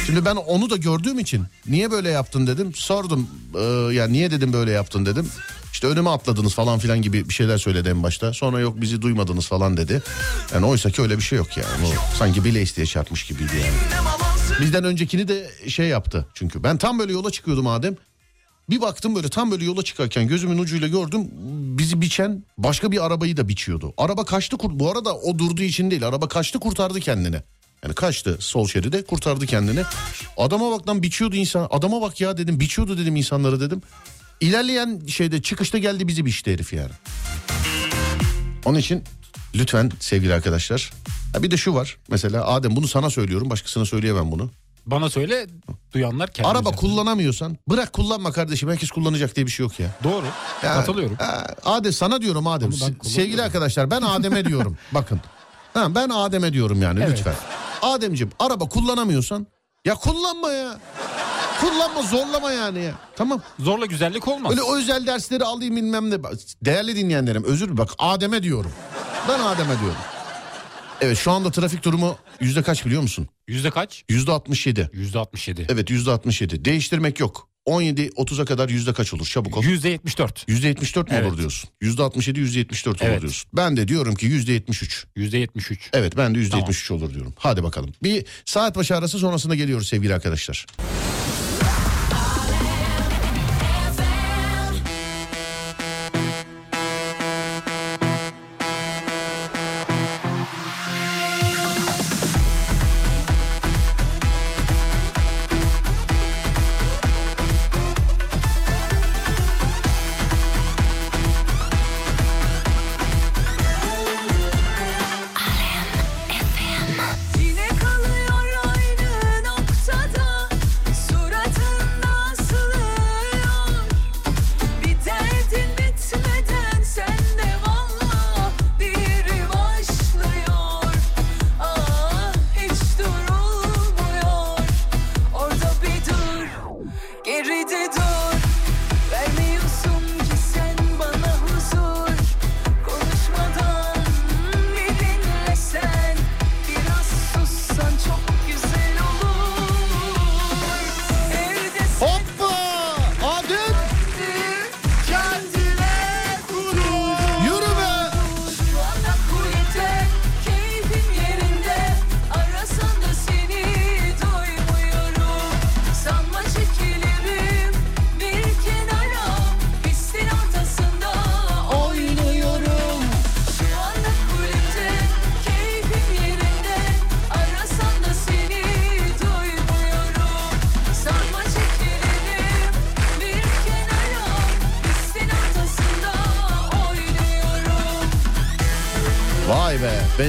Şimdi ben onu da gördüğüm için niye böyle yaptın dedim. Sordum ee, ya niye dedim böyle yaptın dedim. İşte önüme atladınız falan filan gibi bir şeyler söyledi en başta. Sonra yok bizi duymadınız falan dedi. Yani oysa ki öyle bir şey yok yani. O sanki bile isteye çarpmış gibiydi yani. Bizden öncekini de şey yaptı çünkü. Ben tam böyle yola çıkıyordum Adem. Bir baktım böyle tam böyle yola çıkarken gözümün ucuyla gördüm bizi biçen başka bir arabayı da biçiyordu. Araba kaçtı kurt bu arada o durduğu için değil araba kaçtı kurtardı kendini. Yani kaçtı sol şeride kurtardı kendini. Adama bak lan biçiyordu insan. Adama bak ya dedim biçiyordu dedim insanları dedim. İlerleyen şeyde çıkışta geldi bizi biçti herif yani. Onun için lütfen sevgili arkadaşlar. Ha bir de şu var mesela Adem bunu sana söylüyorum başkasına söyleyemem bunu. Bana söyle duyanlar kendi Araba üzerine. kullanamıyorsan bırak kullanma kardeşim herkes kullanacak diye bir şey yok ya. Doğru. Ya, Katılıyorum. Adem sana diyorum Adem. Sevgili arkadaşlar ben Adem'e *laughs* diyorum. Bakın. Ha, ben Adem'e diyorum yani Evet. lütfen. Ademciğim araba kullanamıyorsan ya kullanma ya. Kullanma zorlama yani ya. Tamam. Zorla güzellik olmaz. Öyle o özel dersleri alayım bilmem ne. Değerli dinleyenlerim özür dilerim. Bak Adem'e diyorum. Ben Adem'e diyorum. Evet şu anda trafik durumu yüzde kaç biliyor musun? Yüzde kaç? Yüzde 67. Yüzde 67. Evet yüzde 67. Değiştirmek yok. 17-30'a kadar yüzde kaç olur çabuk ol. Yüzde 74. Yüzde 74 mi Evet. olur diyorsun? Yüzde 67 yüzde 74 olur Evet. diyorsun. Ben de diyorum ki yüzde 73. Yüzde 73. Evet ben de yüzde Tamam. 73 olur diyorum. Hadi bakalım. Bir saat başı arası sonrasında geliyoruz sevgili arkadaşlar.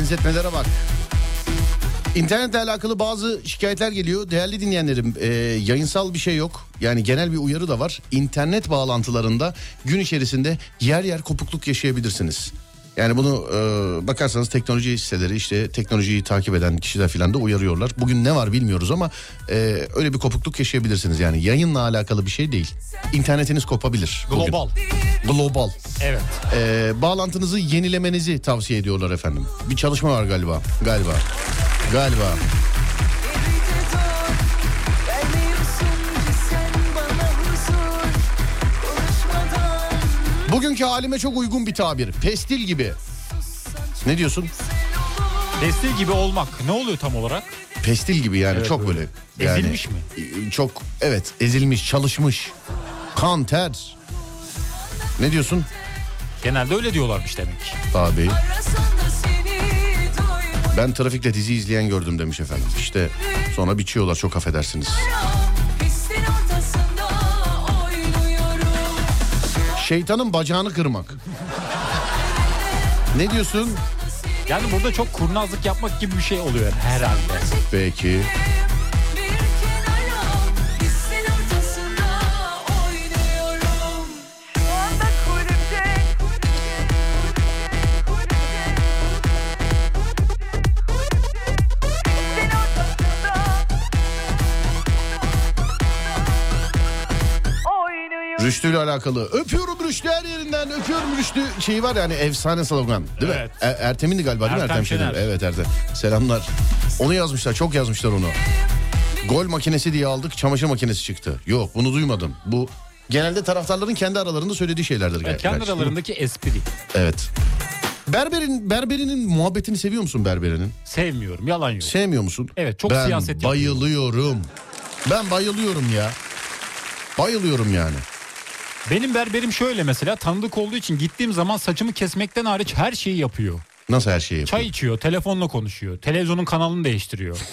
Benzetmelere bak. İnternetle alakalı bazı şikayetler geliyor. Değerli dinleyenlerim e, yayınsal bir şey yok. Yani genel bir uyarı da var. İnternet bağlantılarında gün içerisinde yer yer kopukluk yaşayabilirsiniz. Yani bunu e, bakarsanız teknoloji siteleri işte teknolojiyi takip eden kişiler falan da uyarıyorlar. Bugün ne var bilmiyoruz ama e, öyle bir kopukluk yaşayabilirsiniz. Yani yayınla alakalı bir şey değil. İnternetiniz kopabilir. bugün. Global. Global. Evet. Ee, bağlantınızı yenilemenizi tavsiye ediyorlar efendim. Bir çalışma var galiba. Galiba. Galiba. Bugünkü halime çok uygun bir tabir. Pestil gibi. Ne diyorsun? Destek gibi olmak ne oluyor tam olarak? Pestil gibi yani Evet, çok böyle. böyle. Yani, Ezilmiş mi? e, Çok evet ezilmiş, çalışmış. Kan, ter. Ne diyorsun? Genelde öyle diyorlarmış demek. Duymuyorum Ben trafikte dizi izleyen gördüm demiş efendim. İşte sonra biçiyorlar çok affedersiniz. Şeytanın bacağını kırmak. Ne diyorsun? Yani burada çok kurnazlık yapmak gibi bir şey oluyor herhalde. Peki. Rüştü ile alakalı. Öpüyorum Rüştü her yerinden. Öpüyorum Rüştü. Şeyi var yani efsane slogan. Değil Evet. mi? E- Ertem'indi galiba değil mi? Ertem Ertem Şener. Evet Ertem. Selamlar. Onu yazmışlar. Çok yazmışlar onu. Gol makinesi diye aldık. Çamaşır makinesi çıktı. Yok bunu duymadım. Bu genelde taraftarların kendi aralarında söylediği şeylerdir. Evet, kendi gerçi. aralarındaki espri. Evet. Berberin berberinin muhabbetini seviyor musun berberinin? Sevmiyorum yalan yok. Sevmiyor musun? Evet çok ben siyaset yapıyor. bayılıyorum. Ben bayılıyorum ya. Bayılıyorum yani. Benim berberim şöyle mesela tanıdık olduğu için gittiğim zaman saçımı kesmekten hariç her şeyi yapıyor. Nasıl her şeyi yapıyor? Çay içiyor, telefonla konuşuyor, televizyonun kanalını değiştiriyor. *laughs*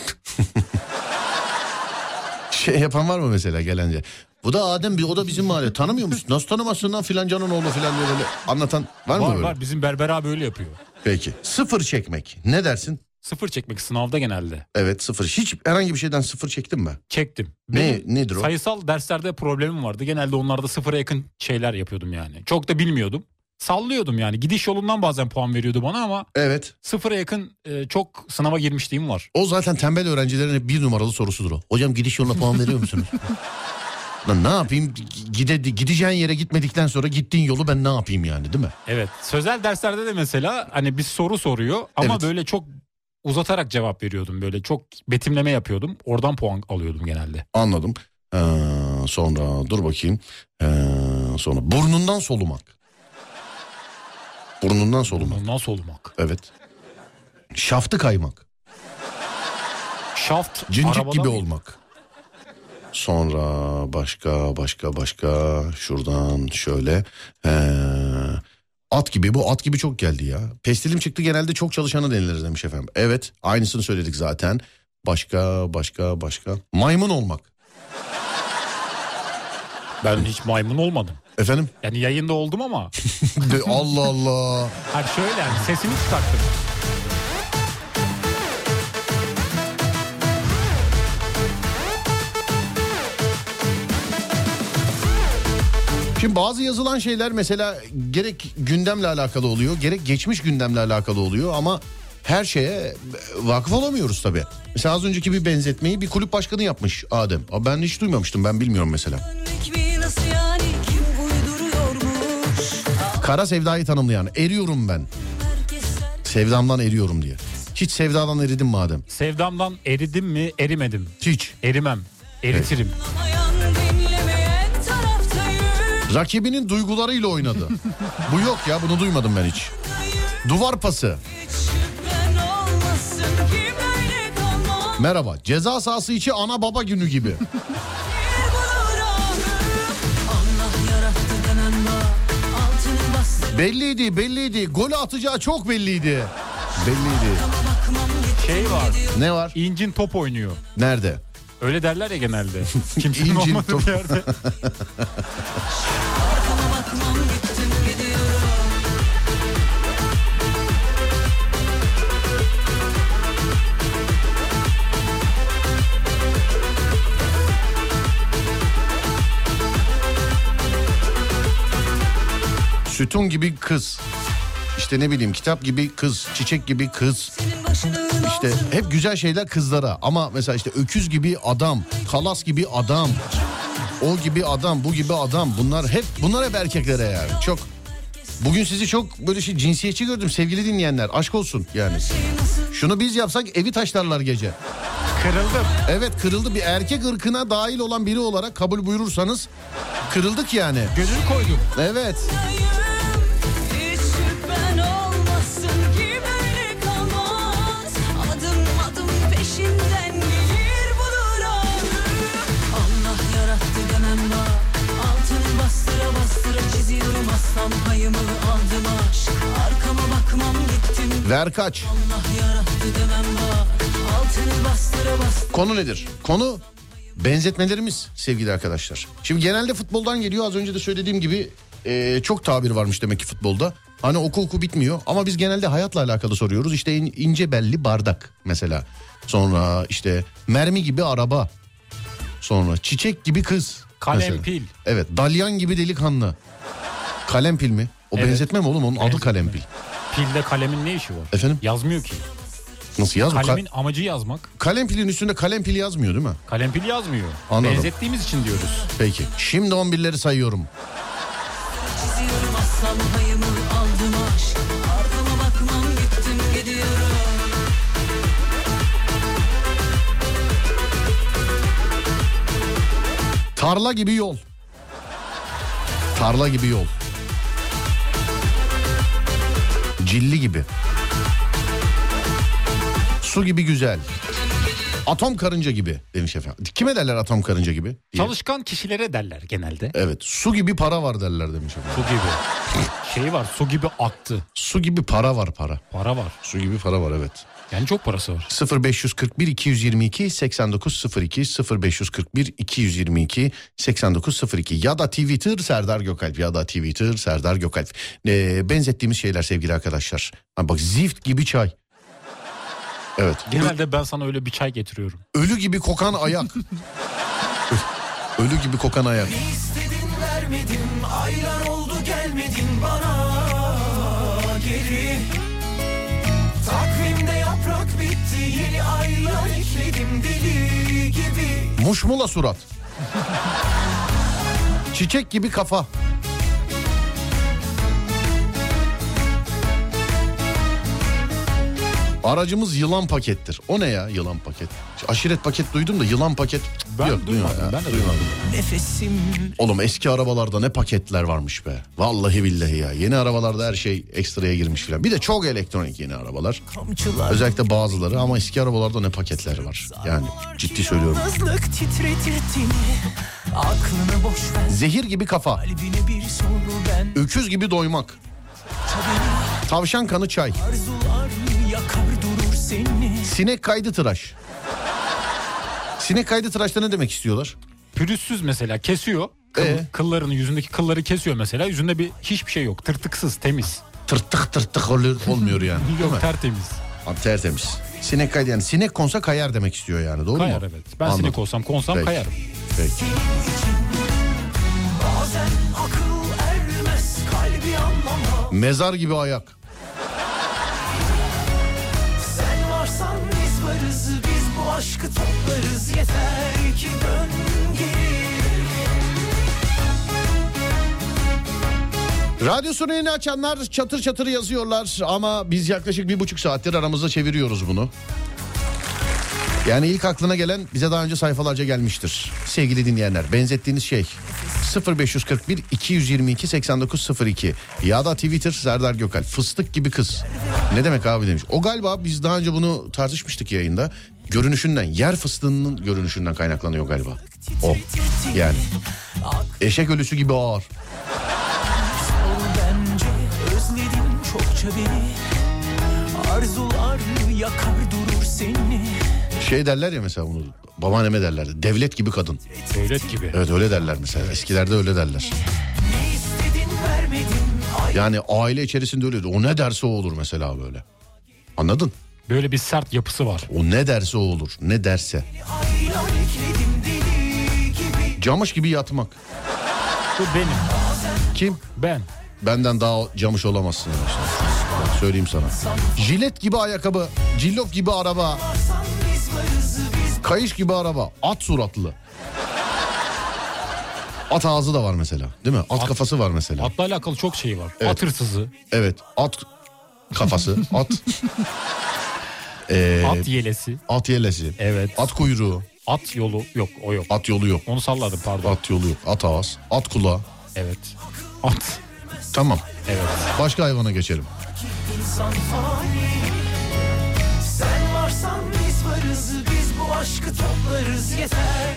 Şey yapan var mı mesela gelince? Bu da Adem bir o da bizim mahalle. Tanımıyor musun? Nasıl tanımazsın lan filancanın oğlu filan diye böyle anlatan var mı var böyle? var bizim berber abi öyle yapıyor. Peki. Sıfır çekmek. Ne dersin? Sıfır çekmek sınavda genelde. Evet sıfır. Hiç herhangi bir şeyden sıfır çektin mi? Çektim. Ne Benim nedir o? Sayısal derslerde problemim vardı. Genelde onlarda sıfıra yakın şeyler yapıyordum yani. Çok da bilmiyordum. Sallıyordum yani. Gidiş yolundan bazen puan veriyordu bana ama Evet. sıfıra yakın e, çok sınava girmişliğim var. O zaten tembel öğrencilerin hep bir numaralı sorusudur o. Hocam gidiş yoluna puan veriyor musunuz? *laughs* Lan ne yapayım? Gide, gideceğin yere gitmedikten sonra gittiğin yolu ben ne yapayım yani değil mi? Evet. Sözel derslerde de mesela hani bir soru soruyor ama Evet. böyle çok uzatarak cevap veriyordum. Böyle çok betimleme yapıyordum. Oradan puan alıyordum genelde. Anladım. Ee, sonra dur bakayım. Ee, sonra burnundan solumak. Burnundan solumak. Burnundan solumak. Evet. Şaftı kaymak. Şaft Cincik arabada gibi mı? olmak. Sonra başka başka başka şuradan şöyle ee, at gibi bu at gibi çok geldi ya. Pestilim çıktı genelde çok çalışana denilir demiş efendim. Evet aynısını söyledik zaten. Başka başka başka maymun olmak. Ben hiç maymun olmadım. Efendim? Yani yayında oldum ama. *laughs* Allah Allah. Hayır şöyle yani sesimi çıkarttım. Şimdi bazı yazılan şeyler mesela gerek gündemle alakalı oluyor gerek geçmiş gündemle alakalı oluyor ama her şeye vakıf olamıyoruz tabii. Mesela az önceki bir benzetmeyi bir kulüp başkanı yapmış Adem. Ben hiç duymamıştım ben bilmiyorum mesela. Kara sevdayı tanımlayan eriyorum ben. Sevdamdan eriyorum diye. Hiç sevdadan eridin mi Adem? Sevdamdan eridim mi erimedim. Hiç. Erimem. Eritirim. Taraftayım Rakibinin duygularıyla oynadı. Bu yok ya bunu duymadım ben hiç. Duvar pası. Merhaba. Ceza sahası içi ana baba günü gibi. Belliydi belliydi. Golü atacağı çok belliydi. Belliydi. Şey var. Ne var? İncin top oynuyor. Nerede? Öyle derler ya genelde. *laughs* Kimsenin İncin olmadığı top. bir yerde. Sütun gibi kız. İşte ne bileyim kitap gibi kız, çiçek gibi kız. İşte hep güzel şeyler kızlara ama mesela işte öküz gibi adam, kalas gibi adam, o gibi adam, bu gibi adam bunlar hep bunlar hep erkeklere yani. Çok Bugün sizi çok böyle şey cinsiyetçi gördüm sevgili dinleyenler. Aşk olsun yani. Şunu biz yapsak evi taşlarlar gece. Kırıldım. Evet kırıldı bir erkek ırkına dahil olan biri olarak kabul buyurursanız kırıldık yani. Gönül koydum. Evet. Ver kaç. Allah yarattı demem var Altını bastıra bastıra Konu nedir? Konu benzetmelerimiz sevgili arkadaşlar. Şimdi genelde futboldan geliyor az önce de söylediğim gibi e, çok tabir varmış demek ki futbolda. Hani oku oku bitmiyor ama biz genelde hayatla alakalı soruyoruz. İşte in- ince belli bardak mesela. Sonra işte mermi gibi araba. Sonra çiçek gibi kız. mesela. Kalempil. Evet dalyan gibi delikanlı. Kalempil mi? O Evet. benzetme mi oğlum onun adı kalempil. Pilde kalemin ne işi var? Efendim? Yazmıyor ki. Nasıl yaz mı? Kalemin amacı yazmak. Kalempilin üstünde kalempil yazmıyor değil mi? Kalempil yazmıyor. Anladım. Benzettiğimiz için diyoruz. Peki. Şimdi 11'leri sayıyorum. çiziyorum aslan payımı aldım aşk Arkama bakmam gittim gidiyorum Tarla gibi yol. Cilli gibi. Su gibi güzel. Atom karınca gibi demiş efendim. Kime derler atom karınca gibi? diye. Çalışkan kişilere derler genelde. Evet su gibi para var derler demiş efendim. Su gibi. Şey var su gibi aktı. Su gibi para var para. Para var. Su gibi para var evet. Yani çok parası var. 0541 222 8902 0541 222 8902 ya da Twitter Serdar Gökalp ya da Twitter Serdar Gökalp. Ee, benzettiğimiz şeyler sevgili arkadaşlar. Ha bak zift gibi çay. Evet. Genelde ben sana öyle bir çay getiriyorum. Ölü gibi kokan ayak. Ölü gibi kokan ayak. İstedin vermedim aylar oldu gelmedin bana geri Muşmula surat. Çiçek gibi kafa. Aracımız yılan pakettir. O ne ya yılan paket? Aşiret paket duydum da yılan paket Ben yok duymadım, ya. ben de duymadım. Nefesim Oğlum eski arabalarda ne paketler varmış be. Vallahi billahi ya. Yeni arabalarda her şey ekstraya girmiş filan. Bir de çok elektronik yeni arabalar. kamçılar Özellikle bazıları ama eski arabalarda ne paketler var. Yani ciddi söylüyorum. Zehir gibi kafa. Öküz gibi doymak. Tavşan kanı çay. Arzular Sinek kaydı tıraş. Sinek kaydı tıraşta ne demek istiyorlar? Pürüzsüz mesela kesiyor. Kıl- Ee? Kıllarını yüzündeki kılları kesiyor mesela. Yüzünde bir hiçbir şey yok. Tırtıksız temiz. Tırtık tırtık oluyor, olmuyor yani. Yok tertemiz. Abi tertemiz. Sinek kaydı yani sinek konsa kayar demek istiyor yani doğru Kayar mu? evet. Ben Anladım. sinek olsam konsam Peki. kayarım. Peki. Mezar gibi ayak. Aşkı toplarız Yeter ki dön Radyosunu yeni açanlar çatır çatır yazıyorlar ama biz yaklaşık bir buçuk saattir aramızda çeviriyoruz bunu. Yani ilk aklına gelen bize daha önce sayfalarca gelmiştir. Sevgili dinleyenler benzettiğiniz şey 0541 222 8902 ya da Twitter Serdar Gökal fıstık gibi kız. Ne demek abi demiş. O galiba biz daha önce bunu tartışmıştık yayında. Görünüşünden yer fıstığının görünüşünden kaynaklanıyor galiba. O yani. Eşek ölüsü gibi ağır. Şey derler ya mesela bunu babaanneme derlerdi. Devlet gibi kadın. Devlet gibi. Evet öyle derler mesela. Eskilerde öyle derler. Yani aile içerisinde öyle. O ne derse o olur mesela böyle. Anladın? Böyle bir sert yapısı var. O ne derse o olur. Ne derse. Camış gibi yatmak. Bu benim. Kim? Ben. Benden daha camış olamazsın. yani. Bak söyleyeyim sana. Jilet gibi ayakkabı. Cillop gibi araba. Kayış gibi araba. At suratlı. At ağzı da var mesela. Değil mi? At, At- kafası var mesela. Atla alakalı çok şey var. Evet. At hırsızı, Evet. At kafası. At. Ee, at yelesi. at yelesi. Evet. At kuyruğu. At yolu yok o yok. At yolu yok. Onu salladım pardon. At yolu yok. At ağız. At kulağı. Evet. At. Tamam. Evet. Başka hayvana geçelim.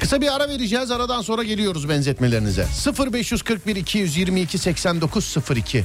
Kısa bir ara vereceğiz. Aradan sonra geliyoruz benzetmelerinize. 0541 222 8902.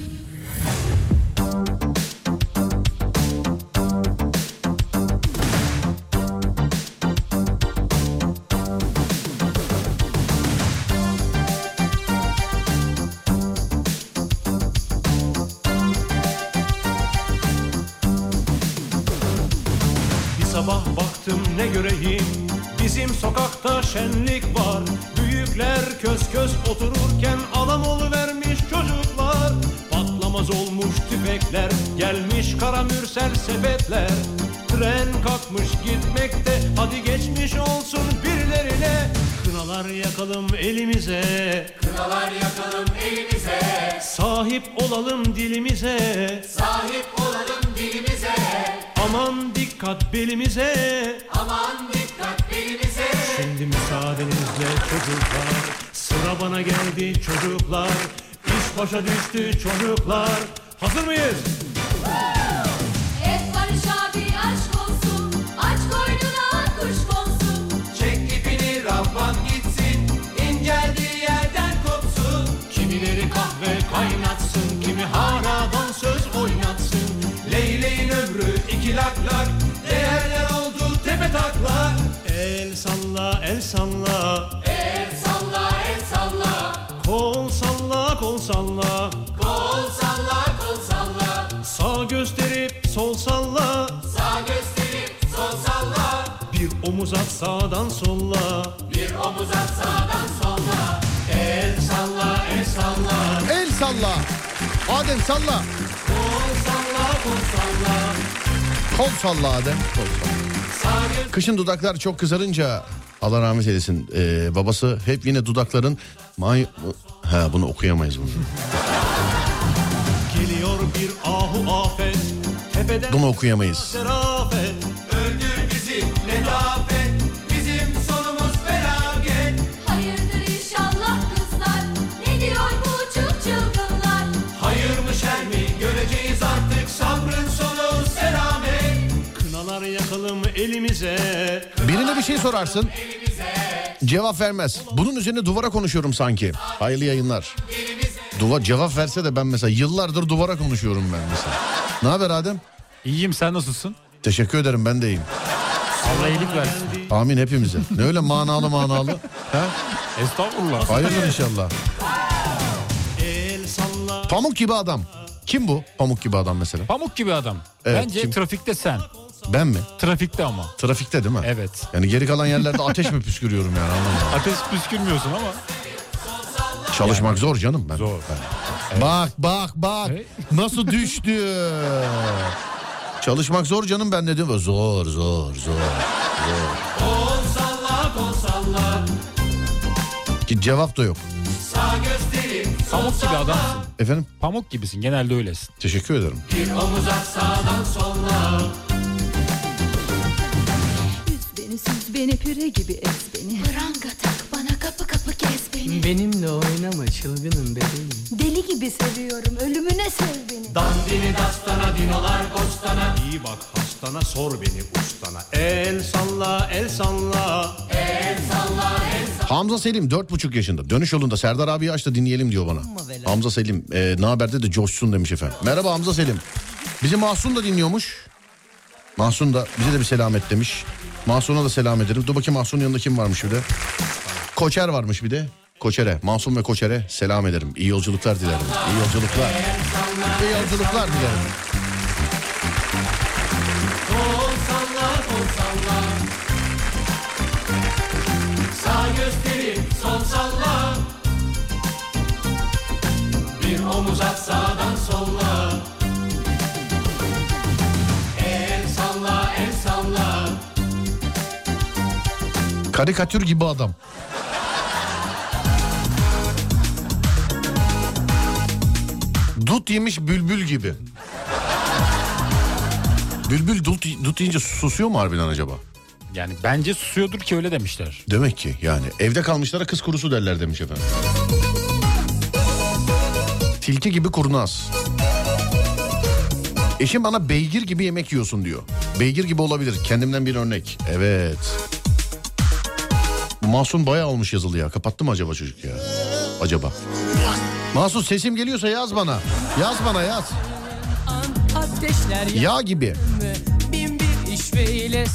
Şenlik var. Büyük Büyükler kös kös otururken adam vermiş çocuklar. Patlamaz olmuş tüfekler gelmiş kara mürsel sepetler. Tren kalkmış gitmekte hadi geçmiş olsun birilerine. Kınalar yakalım elimize. Kınalar yakalım elimize. Sahip olalım dilimize. Sahip olalım dilimize. Aman dikkat belimize. Aman dikkat müsaadenizle çocuklar. Sıra bana geldi çocuklar. İş başa düştü çocuklar. Hazır mıyız? Et Barış abi aşk olsun. Aç koynuna kuş konsun. Çek ipini rabban gitsin. İnceldiği yerden kopsun. Kimileri kahve kaynatsın Kimi haradan söz oynatsın. Leyleğin ömrü iki lak lak Değerler oldu tepe taklak salla. El salla El salla. El salla Kol salla kol salla. Kol salla kol salla. Sağ gösterip sol salla. Sağ gösterip sol salla. Bir omuz at sağdan solla. Bir omuz at sağdan solla. El salla el salla. El salla. Adem salla. Kol salla kol salla. Kol salla Adem. Kol salla. Kışın dudaklar çok kızarınca Allah rahmet eylesin ee, babası hep yine dudakların may... Ha bunu okuyamayız bunu. Geliyor bir ahu afet Bunu okuyamayız. Bir şey sorarsın. Cevap vermez. Bunun üzerine duvara konuşuyorum sanki. Hayırlı yayınlar. Duvar cevap verse de ben mesela yıllardır duvara konuşuyorum ben mesela. Ne haber Adem? İyiyim sen nasılsın? Teşekkür ederim ben de iyiyim. Allah iyilik versin. Amin hepimize. Ne öyle manalı manalı? Ha? Estağfurullah. Hayırdır inşallah. Pamuk gibi adam. Kim bu? Pamuk gibi adam mesela. Pamuk gibi adam. Evet, Bence kim? trafikte sen. Ben mi? Trafikte ama. Trafikte değil mi? Evet. Yani geri kalan yerlerde ateş mi püskürüyorum yani anlamadım. Ateş püskürmüyorsun ama. Çalışmak zor canım ben. Zor. Bak bak bak Evet. *laughs* nasıl düştü. Çalışmak zor canım ben diyorum. Zor zor zor. Kol salla kol salla Ki cevap da yok. Sağ Pamuk gibi adamsın. Efendim Pamuk gibisin genelde öylesin. teşekkür ederim. Bir omuz at sağdan solla beni püre gibi ez beni Pranga tak bana kapı kapı kes beni Benimle oynama çılgınım bebeğim. Deli gibi seviyorum ölümüne sev beni Dandini dastana dinolar bostana İyi bak hastana sor beni ustana El salla el salla Hamza Selim dört buçuk yaşında. Dönüş yolunda Serdar abi aç da dinleyelim diyor bana. Hamza Selim e, ne haberde de coşsun demiş efendim. Merhaba Hamza Selim. Bizi Mahsun da dinliyormuş. Mahsun da bize de bir selamet demiş. Mahsun'a da selam ederim. Dur bakayım Mahsun'un yanında kim varmış bir de. Koçer varmış bir de. Koçer'e, Mahsun ve Koçer'e selam ederim. İyi yolculuklar dilerim. İyi yolculuklar. İyi yolculuklar dilerim. Omuz at sağdan solla Karikatür gibi adam. Dut yemiş bülbül gibi. Bülbül dut, dut yiyince susuyor mu harbiden acaba? Yani bence susuyordur ki öyle demişler. Demek ki yani evde kalmışlara kız kurusu derler demiş efendim. Tilki gibi kurnaz. Eşim bana beygir gibi yemek yiyorsun diyor. Beygir gibi olabilir. Kendimden bir örnek. Evet. Masum bayağı olmuş yazılı ya. Kapattı mı acaba çocuk ya? Acaba. Masum sesim geliyorsa yaz bana. Yaz bana yaz. Yağ gibi.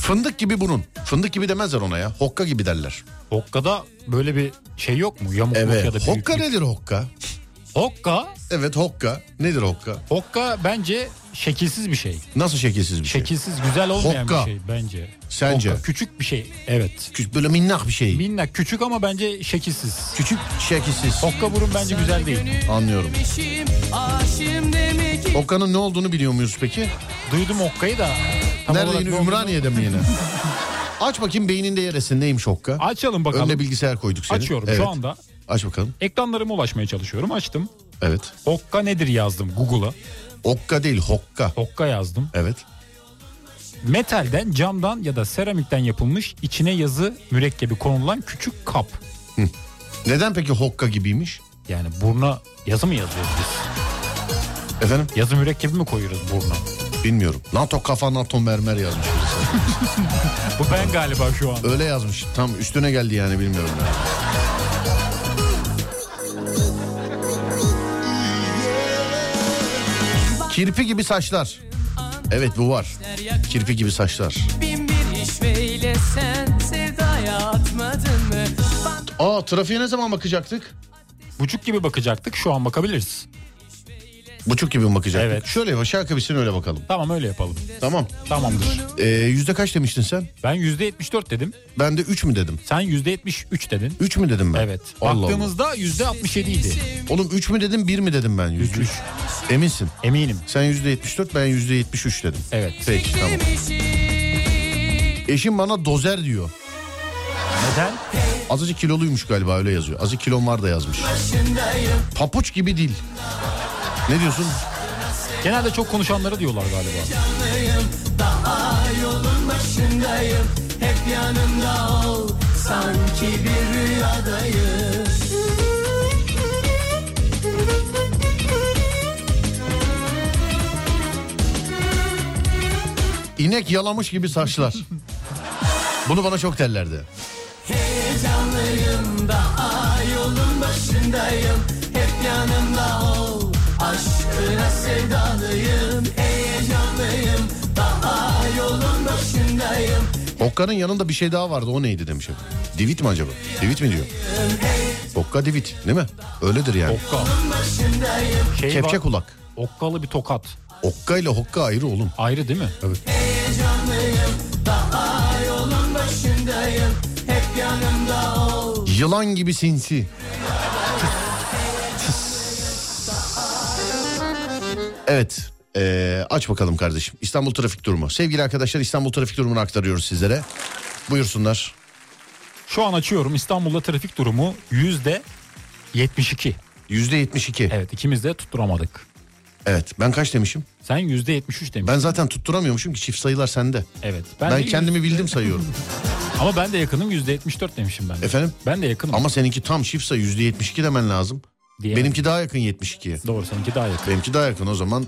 Fındık gibi bunun. Fındık gibi demezler ona ya. Hokka gibi derler. Hokka'da böyle bir şey yok mu? Yamukluk ya da Evet. büyüklük. Hokka nedir hokka? Hokka. Evet hokka. Nedir hokka? Hokka bence şekilsiz bir şey. Nasıl şekilsiz bir şey? Şekilsiz güzel olmayan Hokka. bir şey bence. Sence? Hokka, küçük bir şey. Evet. Küçük böyle minnak bir şey. Minnak küçük ama bence şekilsiz. Küçük şekilsiz. Hokka burun bence güzel değil. Anlıyorum. Hokka'nın ne olduğunu biliyor muyuz peki? Duydum Hokka'yı da. tam Nerede olarak yine ne olduğunu- Ümraniye'de mi yine? *laughs* Aç bakayım beyninde yeresin neymiş hokka? Açalım bakalım. Önüne bilgisayar koyduk senin. Açıyorum Evet. şu anda. Aç bakalım. Ekranlarıma ulaşmaya çalışıyorum. Açtım. Evet. Hokka nedir yazdım Google'a. Hokka değil hokka. Hokka yazdım. Evet. Metalden, camdan ya da seramikten yapılmış içine yazı mürekkebi konulan küçük kap. Neden peki hokka gibiymiş? Yani burna yazı mı yazıyoruz biz? Efendim? Yazı mürekkebi mi koyuyoruz burna? Bilmiyorum. NATO kafa NATO mermer yazmış. *laughs* Bu ben galiba şu an. Öyle yazmış. Tam üstüne geldi yani bilmiyorum. Kirpi gibi saçlar. Evet bu var. Kirpi gibi saçlar. Aa trafiğe ne zaman bakacaktık? Buçuk gibi bakacaktık şu an bakabiliriz. Buçuk gibi mi bakacaktık? Evet. Şöyle aşağı kabissin öyle bakalım. Tamam öyle yapalım. Tamam. Tamamdır. Ee, yüzde kaç demiştin sen? Ben yüzde 74 dedim. Ben de 3 mü dedim? Sen yüzde 73 dedin. 3 mü dedim ben? Evet. Allah Baktığımızda yüzde 67 idi. Oğlum 3 mü dedim 1 mi dedim ben? Yüzde Üç. Eminsin. Eminim. Sen yüzde 74 ben yüzde 73 dedim. Evet. Peki tamam. Eşim bana dozer diyor. Neden? Azıcık kiloluymuş galiba öyle yazıyor. Azıcık kilom var da yazmış. Papuç gibi dil. Ne diyorsun? Genelde çok konuşanları diyorlar galiba. Daha yolun başındayım Hep yanımda ol Sanki bir rüyadayım İnek yalamış gibi saçlar. Bunu bana çok derlerdi. Heyecanlıyım Daha yolun başındayım Aşkına sevdalıyım Heyecanlıyım Daha yolun başındayım Hokka'nın yanında bir şey daha vardı o neydi demiş. Divit mi acaba? Divit mi diyor? Hokka divit değil mi? Öyledir yani. Okka. Şey Kepçe var, kulak. Okkalı bir tokat. Okka ile hokka ayrı oğlum. Ayrı değil mi? Evet. Hep Yılan gibi sinsi. Evet. ee, aç bakalım kardeşim. İstanbul trafik durumu. Sevgili arkadaşlar İstanbul trafik durumunu aktarıyoruz sizlere. Buyursunlar. Şu an açıyorum İstanbul'da trafik durumu yüzde 72. Yüzde 72. Evet ikimiz de tutturamadık. Evet. Ben kaç demişim? Sen yüzde 73 demişsin. Ben zaten tutturamıyormuşum ki çift sayılar sende. Evet. Ben, de kendimi yüz- bildim sayıyorum. *laughs* Ama ben de yakınım yüzde 74 demişim ben de. Efendim? Ben de yakınım. Ama seninki tam çift sayı yüzde 72 demen lazım. Diyemem. Benimki daha yakın 72'ye. Doğru seninki daha yakın. Benimki daha yakın o zaman.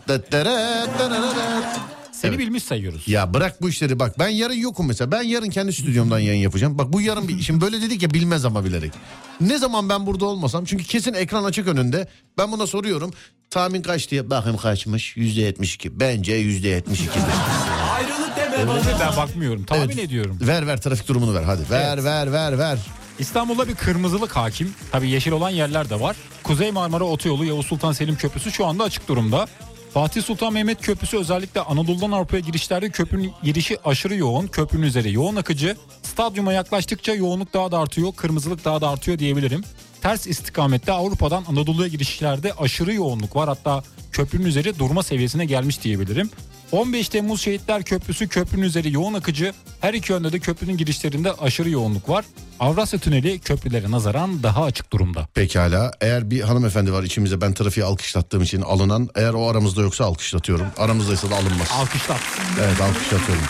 Seni Evet. bilmiş sayıyoruz. Ya bırak bu işleri bak ben yarın yokum mesela ben yarın kendi stüdyomdan yayın yapacağım. Bak bu yarın bir *laughs* şimdi böyle dedik ya bilmez ama bilerek. Ne zaman ben burada olmasam çünkü kesin ekran açık önünde ben buna soruyorum tahmin kaç diye bakayım kaçmış yüzde yetmiş iki bence yüzde yetmiş. *laughs* Ayrılık deme bana? Ben bakmıyorum. Tahmin Evet. ediyorum. Ver ver trafik durumunu ver hadi ver Evet. ver ver ver. İstanbul'da bir kırmızılık hakim. Tabii yeşil olan yerler de var. Kuzey Marmara Otoyolu Yavuz Sultan Selim Köprüsü şu anda açık durumda. Fatih Sultan Mehmet Köprüsü özellikle Anadolu'dan Avrupa'ya girişlerde köprünün girişi aşırı yoğun. Köprünün üzeri yoğun akıcı. Stadyuma yaklaştıkça yoğunluk daha da artıyor. Kırmızılık daha da artıyor diyebilirim. Ters istikamette Avrupa'dan Anadolu'ya girişlerde aşırı yoğunluk var. Hatta köprünün üzeri durma seviyesine gelmiş diyebilirim. 15 Temmuz Şehitler Köprüsü köprünün üzeri yoğun akıcı. Her iki yönde de köprünün girişlerinde aşırı yoğunluk var. Avrasya Tüneli köprülere nazaran daha açık durumda. Pekala eğer bir hanımefendi var içimizde ben trafiği alkışlattığım için alınan eğer o aramızda yoksa alkışlatıyorum. Aramızdaysa da alınmaz. Alkışlar. Evet alkışlatıyorum.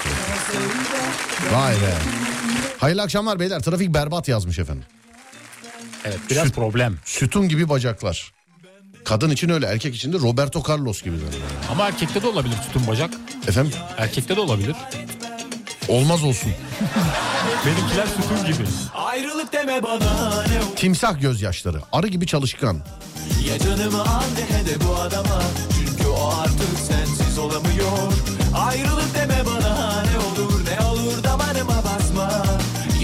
Vay be. Hayırlı akşamlar beyler trafik berbat yazmış efendim. Evet biraz Süt- problem. Sütun gibi bacaklar. Kadın için öyle erkek için de Roberto Carlos gibi. zaten. Ama erkekte de olabilir tutun bacak. Efendim Erkekte de olabilir. olmaz olsun. *laughs* Benimkiler sütun gibi. Ayrılık deme bana ne Timsah gözyaşları. Arı gibi çalışkan. Ya canımı al de he de bu adama Çünkü o artık sensiz olamıyor Ayrılık deme bana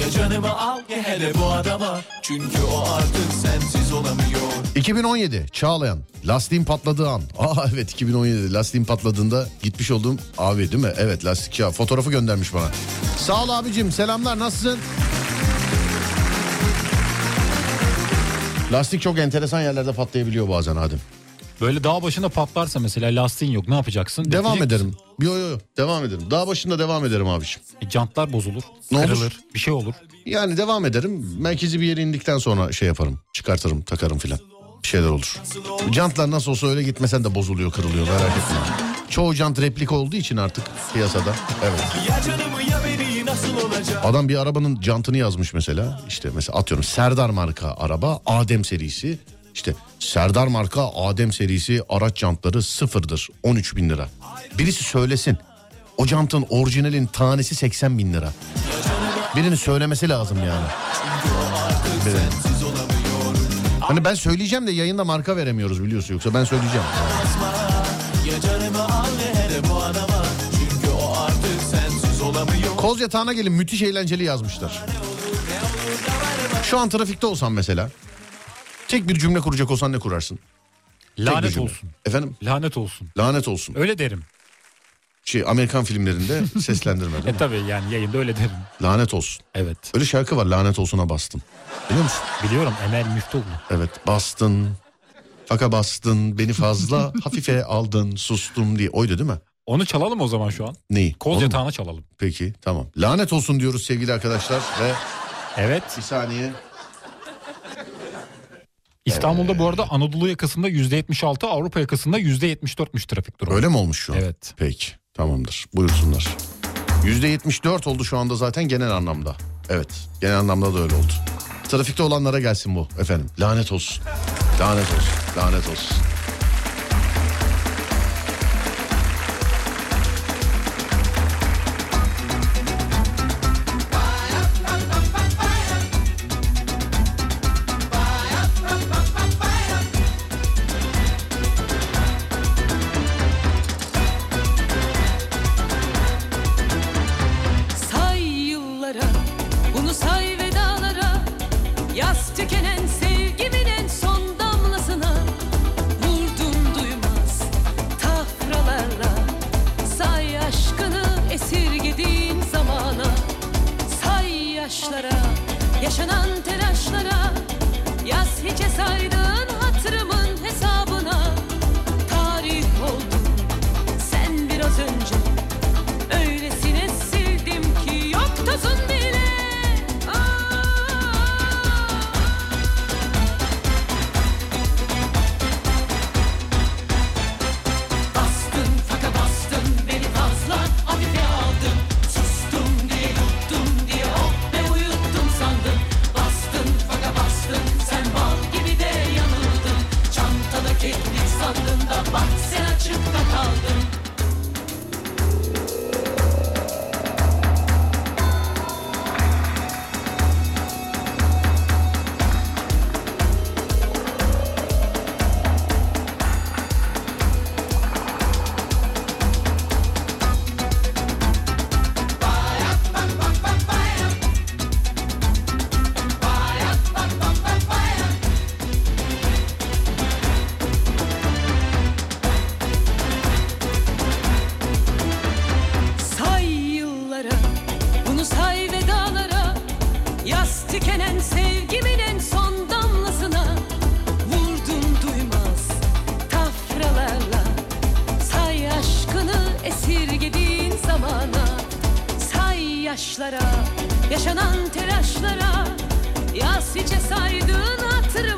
Ya canımı al de hele bu adama Çünkü o artık sensiz olamıyor 2017 Çağlayan lastiğin patladığı an. Aa evet 2017 lastiğin patladığında gitmiş olduğum abi değil mi? Evet lastik ya fotoğrafı göndermiş bana. Sağ ol abicim selamlar nasılsın? Lastik çok enteresan yerlerde patlayabiliyor bazen Adem. Böyle dağ başında patlarsa mesela lastiğin yok ne yapacaksın? Devam Bekleyecek ederim. misin? Yo yo yo devam ederim. Dağ başında devam ederim abiciğim. E, Jantlar bozulur. Ne olur? kırılır. Bir şey olur. Yani devam ederim. Merkezi bir yere indikten sonra şey yaparım. Çıkartırım takarım filan. Bir şeyler olur. Jantlar nasıl olsa öyle gitmesen de bozuluyor kırılıyor merak etme. Çoğu jant replik olduğu için artık piyasada. Evet. Ya canımı ya beni nasıl olacak Adam bir arabanın jantını yazmış mesela. İşte mesela atıyorum Serdar marka araba Adem serisi. İşte Serdar marka Adem serisi araç jantları sıfırdır 13 bin lira. Birisi söylesin. O jantın orijinalin tanesi 80 bin lira. Birinin söylemesi lazım yani. Hani ben söyleyeceğim de yayında marka veremiyoruz biliyorsun yoksa ben söyleyeceğim. Koz yatağına gelin müthiş eğlenceli yazmışlar. Şu an trafikte olsan mesela. Tek bir cümle kuracak olsan ne kurarsın? Tek Lanet olsun. Efendim? Lanet olsun. Lanet olsun. Öyle derim. Şey Amerikan filmlerinde *laughs* seslendirme değil E mi? tabi yani yayında öyle derim. Lanet olsun. Evet. Öyle şarkı var lanet olsuna bastın. Biliyor musun? Biliyorum Emel Müftüoğlu. Evet bastın. Faka bastın beni fazla *laughs* hafife aldın sustum diye. Oydu değil mi? Onu çalalım o zaman şu an. Neyi? Koz mu? yatağına çalalım. Peki tamam. Lanet olsun diyoruz sevgili arkadaşlar ve Evet. bir saniye. İstanbul'da bu arada Anadolu yakasında %76, Avrupa yakasında %74'müş trafik durumu. Öyle mi olmuş şu an? Evet. Peki tamamdır buyursunlar. %74 oldu şu anda zaten genel anlamda. Evet genel anlamda da öyle oldu. Trafikte olanlara gelsin bu efendim. Lanet olsun. Lanet olsun. Lanet olsun. Yaşlara, yaşanan telaşlara Yaz hiçe saydığın hatırımın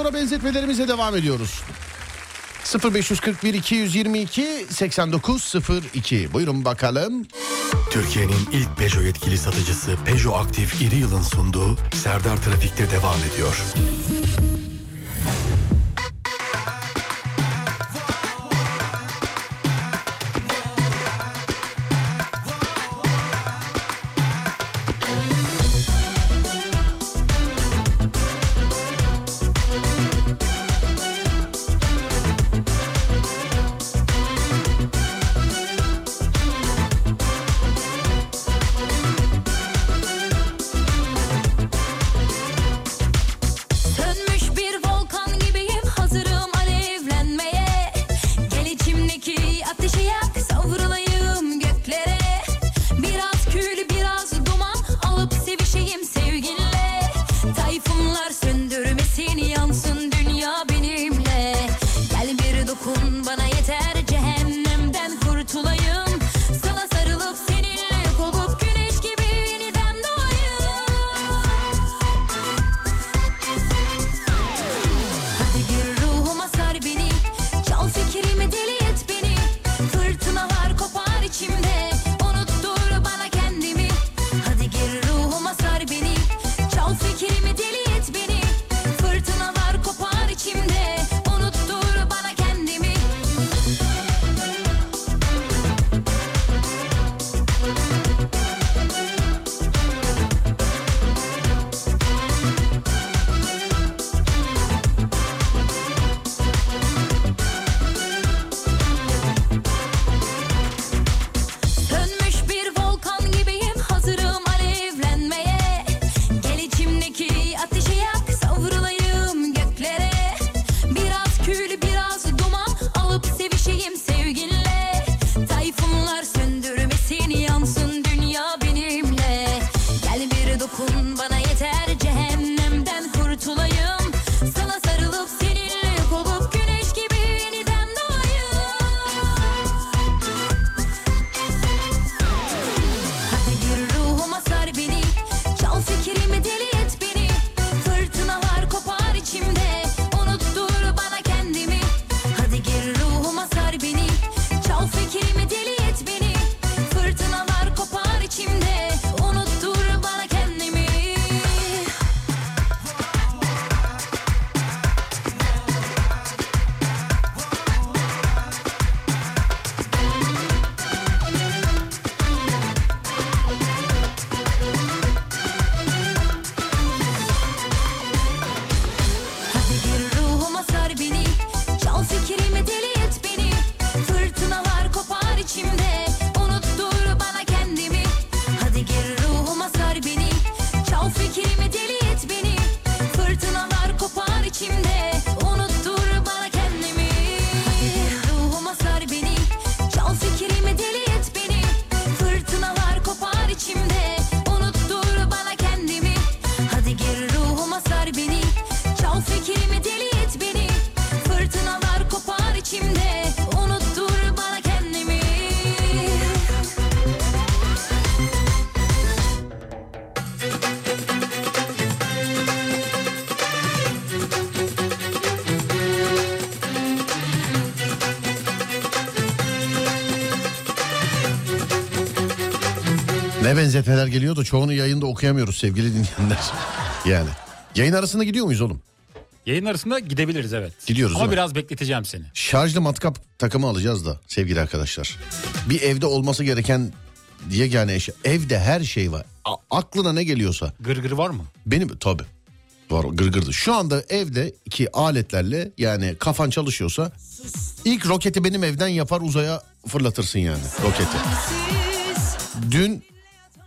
sonra benzetmelerimize devam ediyoruz. 0541 222 8902 buyurun bakalım. Türkiye'nin ilk Peugeot yetkili satıcısı Peugeot Aktif İri Yıl'ın sunduğu Serdar Trafik'te devam ediyor. Sönmüş ruhuma sar beni. Çal fikrimi deli Ne benzetmeler geliyor da çoğunu yayında okuyamıyoruz sevgili dinleyenler. *laughs* Yani yayın arasında gidiyor muyuz oğlum? Yayın arasında gidebiliriz evet. Gidiyoruz Ama biraz bekleteceğim seni. Şarjlı matkap takımı alacağız da sevgili arkadaşlar. Bir evde olması gereken yegane eşya. Evde her şey var. A- aklına ne geliyorsa. Gırgır var mı? Benim tabi var gırgırdı. Şu anda evde iki aletlerle yani kafan çalışıyorsa ilk roketi benim evden yapar uzaya fırlatırsın yani roketi. Dün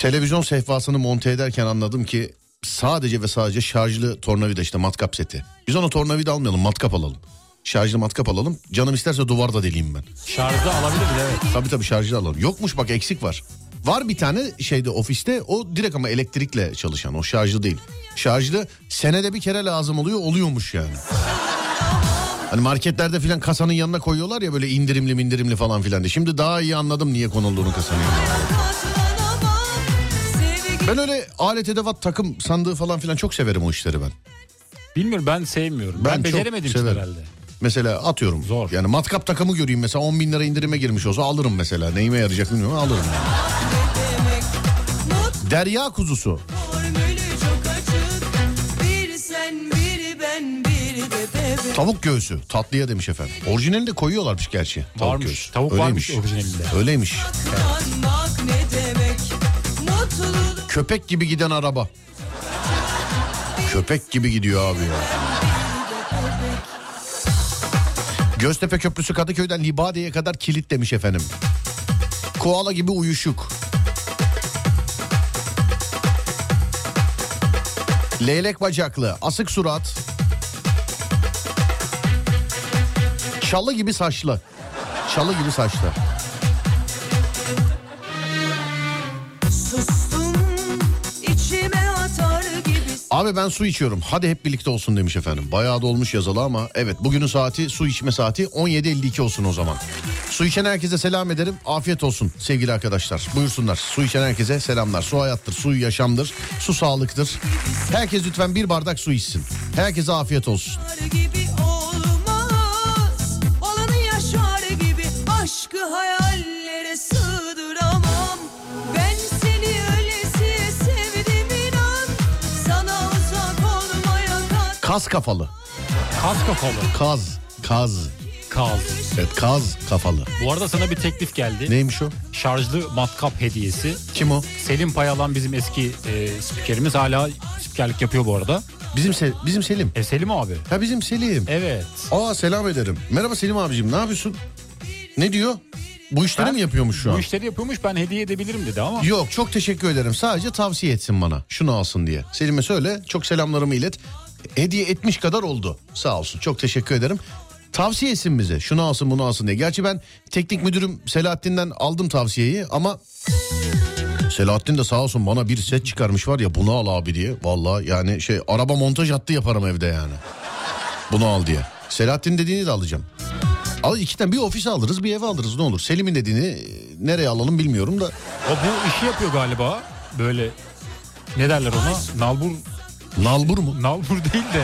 televizyon sehpasını monte ederken anladım ki sadece ve sadece şarjlı tornavida işte matkap seti. Biz ona tornavida almayalım matkap alalım. Şarjlı matkap alalım. Canım isterse duvarda deleyim ben. Şarjda alabiliriz evet. Tabii tabii şarjlı alalım. Yokmuş bak eksik var. Var bir tane şeyde ofiste o direkt ama elektrikle çalışan o şarjlı değil. Şarjlı senede bir kere lazım oluyor oluyormuş yani. Hani marketlerde filan kasanın yanına koyuyorlar ya böyle indirimli indirimli falan filan diye. Şimdi daha iyi anladım niye konulduğunu kasanın yanına. Ben öyle alet edevat takım sandığı falan filan çok severim o işleri ben. Bilmiyorum ben sevmiyorum. Ben, çok beceremedim severim. herhalde. Mesela atıyorum. Zor. Yani matkap takımı göreyim mesela 10 bin lira indirime girmiş olsa alırım mesela. Neyime yarayacak bilmiyorum alırım. Derya kuzusu. Ben Tavuk göğsü tatlıya demiş efendim. Orijinalini de koyuyorlarmış gerçi. Tavuk Varmış. göğsü. Tavuk varmış orijinalinde. Öyleymiş. Bak ne demek Mutluluk Köpek gibi giden araba. Köpek gibi gidiyor abi ya. Göztepe Köprüsü Kadıköy'den Libadiye'ye kadar kilit demiş efendim. Koala gibi uyuşuk. Leylek bacaklı, asık surat. Çalı gibi saçlı. Çalı gibi saçlı. Abi ben su içiyorum. Hadi hep birlikte olsun demiş efendim. Bayağı da olmuş yazalı ama evet bugünün saati su içme saati 17.52 olsun o zaman. Su içen herkese selam ederim. Afiyet olsun sevgili arkadaşlar. Buyursunlar. Su içen herkese selamlar. Su hayattır, su yaşamdır, su sağlıktır. Herkes lütfen bir bardak su içsin. Herkese afiyet olsun. gibi olmaz Olanı yaşar gibi aşkı hayallere Kaz kafalı. Kaz kafalı. Kaz. Kaz. Kaz. Evet kaz kafalı. Bu arada sana bir teklif geldi. Neymiş o? Şarjlı matkap hediyesi. Kim o? Selim Payalan bizim eski e, spikerimiz. Hala spikerlik yapıyor bu arada. Bizim Se- bizim Selim. E Selim abi. Ha bizim Selim. Evet. Aa selam ederim. Merhaba Selim abicim ne yapıyorsun? Ne diyor? Bu işleri Ben- mi yapıyormuş şu Bu an? işleri yapıyormuş ben hediye edebilirim dedi ama. Yok çok teşekkür ederim. Sadece tavsiye etsin bana. Şunu alsın diye. Selim'e söyle. Çok selamlarımı ilet. Hediye etmiş kadar oldu. Sağ olsun. Çok teşekkür ederim. Tavsiye etsin bize. Şunu alsın bunu alsın diye. Gerçi ben teknik müdürüm Selahattin'den aldım tavsiyeyi ama... Selahattin de sağ olsun bana bir set çıkarmış var ya bunu al abi diye. Vallahi yani şey araba montaj hattı yaparım evde yani. Bunu al diye. Selahattin dediğini de alacağım. Al iki tane bir ofis alırız bir ev alırız ne olur. Selim'in dediğini nereye alalım bilmiyorum da. O bu işi yapıyor galiba. Böyle ne derler ona? Nalbur. Nalbur mu? Nalbur değil de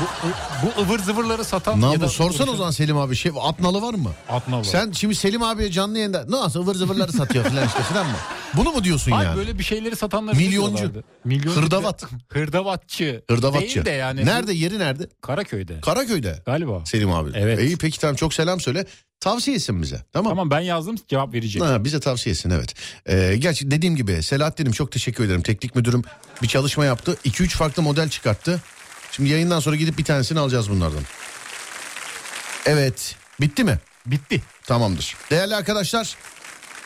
bu, bu ıvır zıvırları satan Ne ya da sorsan o zaman Selim abi şey atnalı var mı? Atnalı. Sen şimdi Selim abiye canlı yayında nasıl ıvır zıvırları satıyor filan işte filan mı? Bunu mu diyorsun Hayır yani? böyle bir şeyleri satanları Milyoncu. Milyoncu. Hırdavat. *laughs* Hırdavatçı. Hırdavatçı. Değil de yani. Nerede yeri nerede? Karaköy'de. Karaköy'de. Galiba. Selim abi. Evet. İyi peki tamam çok selam söyle. Tavsiye etsin bize. Tamam. Tamam ben yazdım cevap verecek. Ha, bize tavsiye etsin evet. Ee, gerçi dediğim gibi Selahattin'im çok teşekkür ederim. Teknik müdürüm bir çalışma yaptı. 2-3 farklı model çıkarttı. Şimdi yayından sonra gidip bir tanesini alacağız bunlardan. Evet. Bitti mi? Bitti. Tamamdır. Değerli arkadaşlar.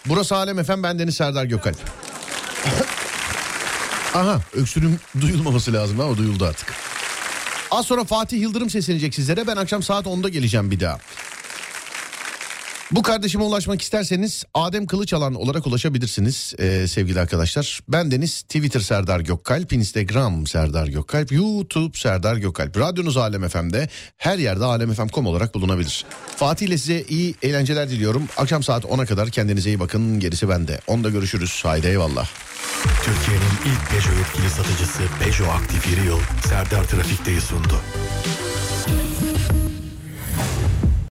Burası Alem Efem. Ben Deniz Serdar Gökalp. *laughs* Aha öksürüm duyulmaması lazım ama duyuldu artık. Az sonra Fatih Yıldırım seslenecek sizlere. Ben akşam saat 10'da geleceğim bir daha. Bu kardeşime ulaşmak isterseniz Adem Kılıçalan olarak ulaşabilirsiniz ee, sevgili arkadaşlar. Ben Deniz Twitter Serdar Gökkalp, Instagram Serdar Gökkalp, YouTube Serdar Gökkalp. Radyonuz Alem FM'de her yerde alemfm.com olarak bulunabilir. Fatih ile size iyi eğlenceler diliyorum. Akşam saat 10'a kadar kendinize iyi bakın. Gerisi bende. Onda görüşürüz. Haydi eyvallah. Türkiye'nin ilk Peugeot yetkili satıcısı Peugeot Aktif Yeri Yıl Serdar Trafik'teyi sundu.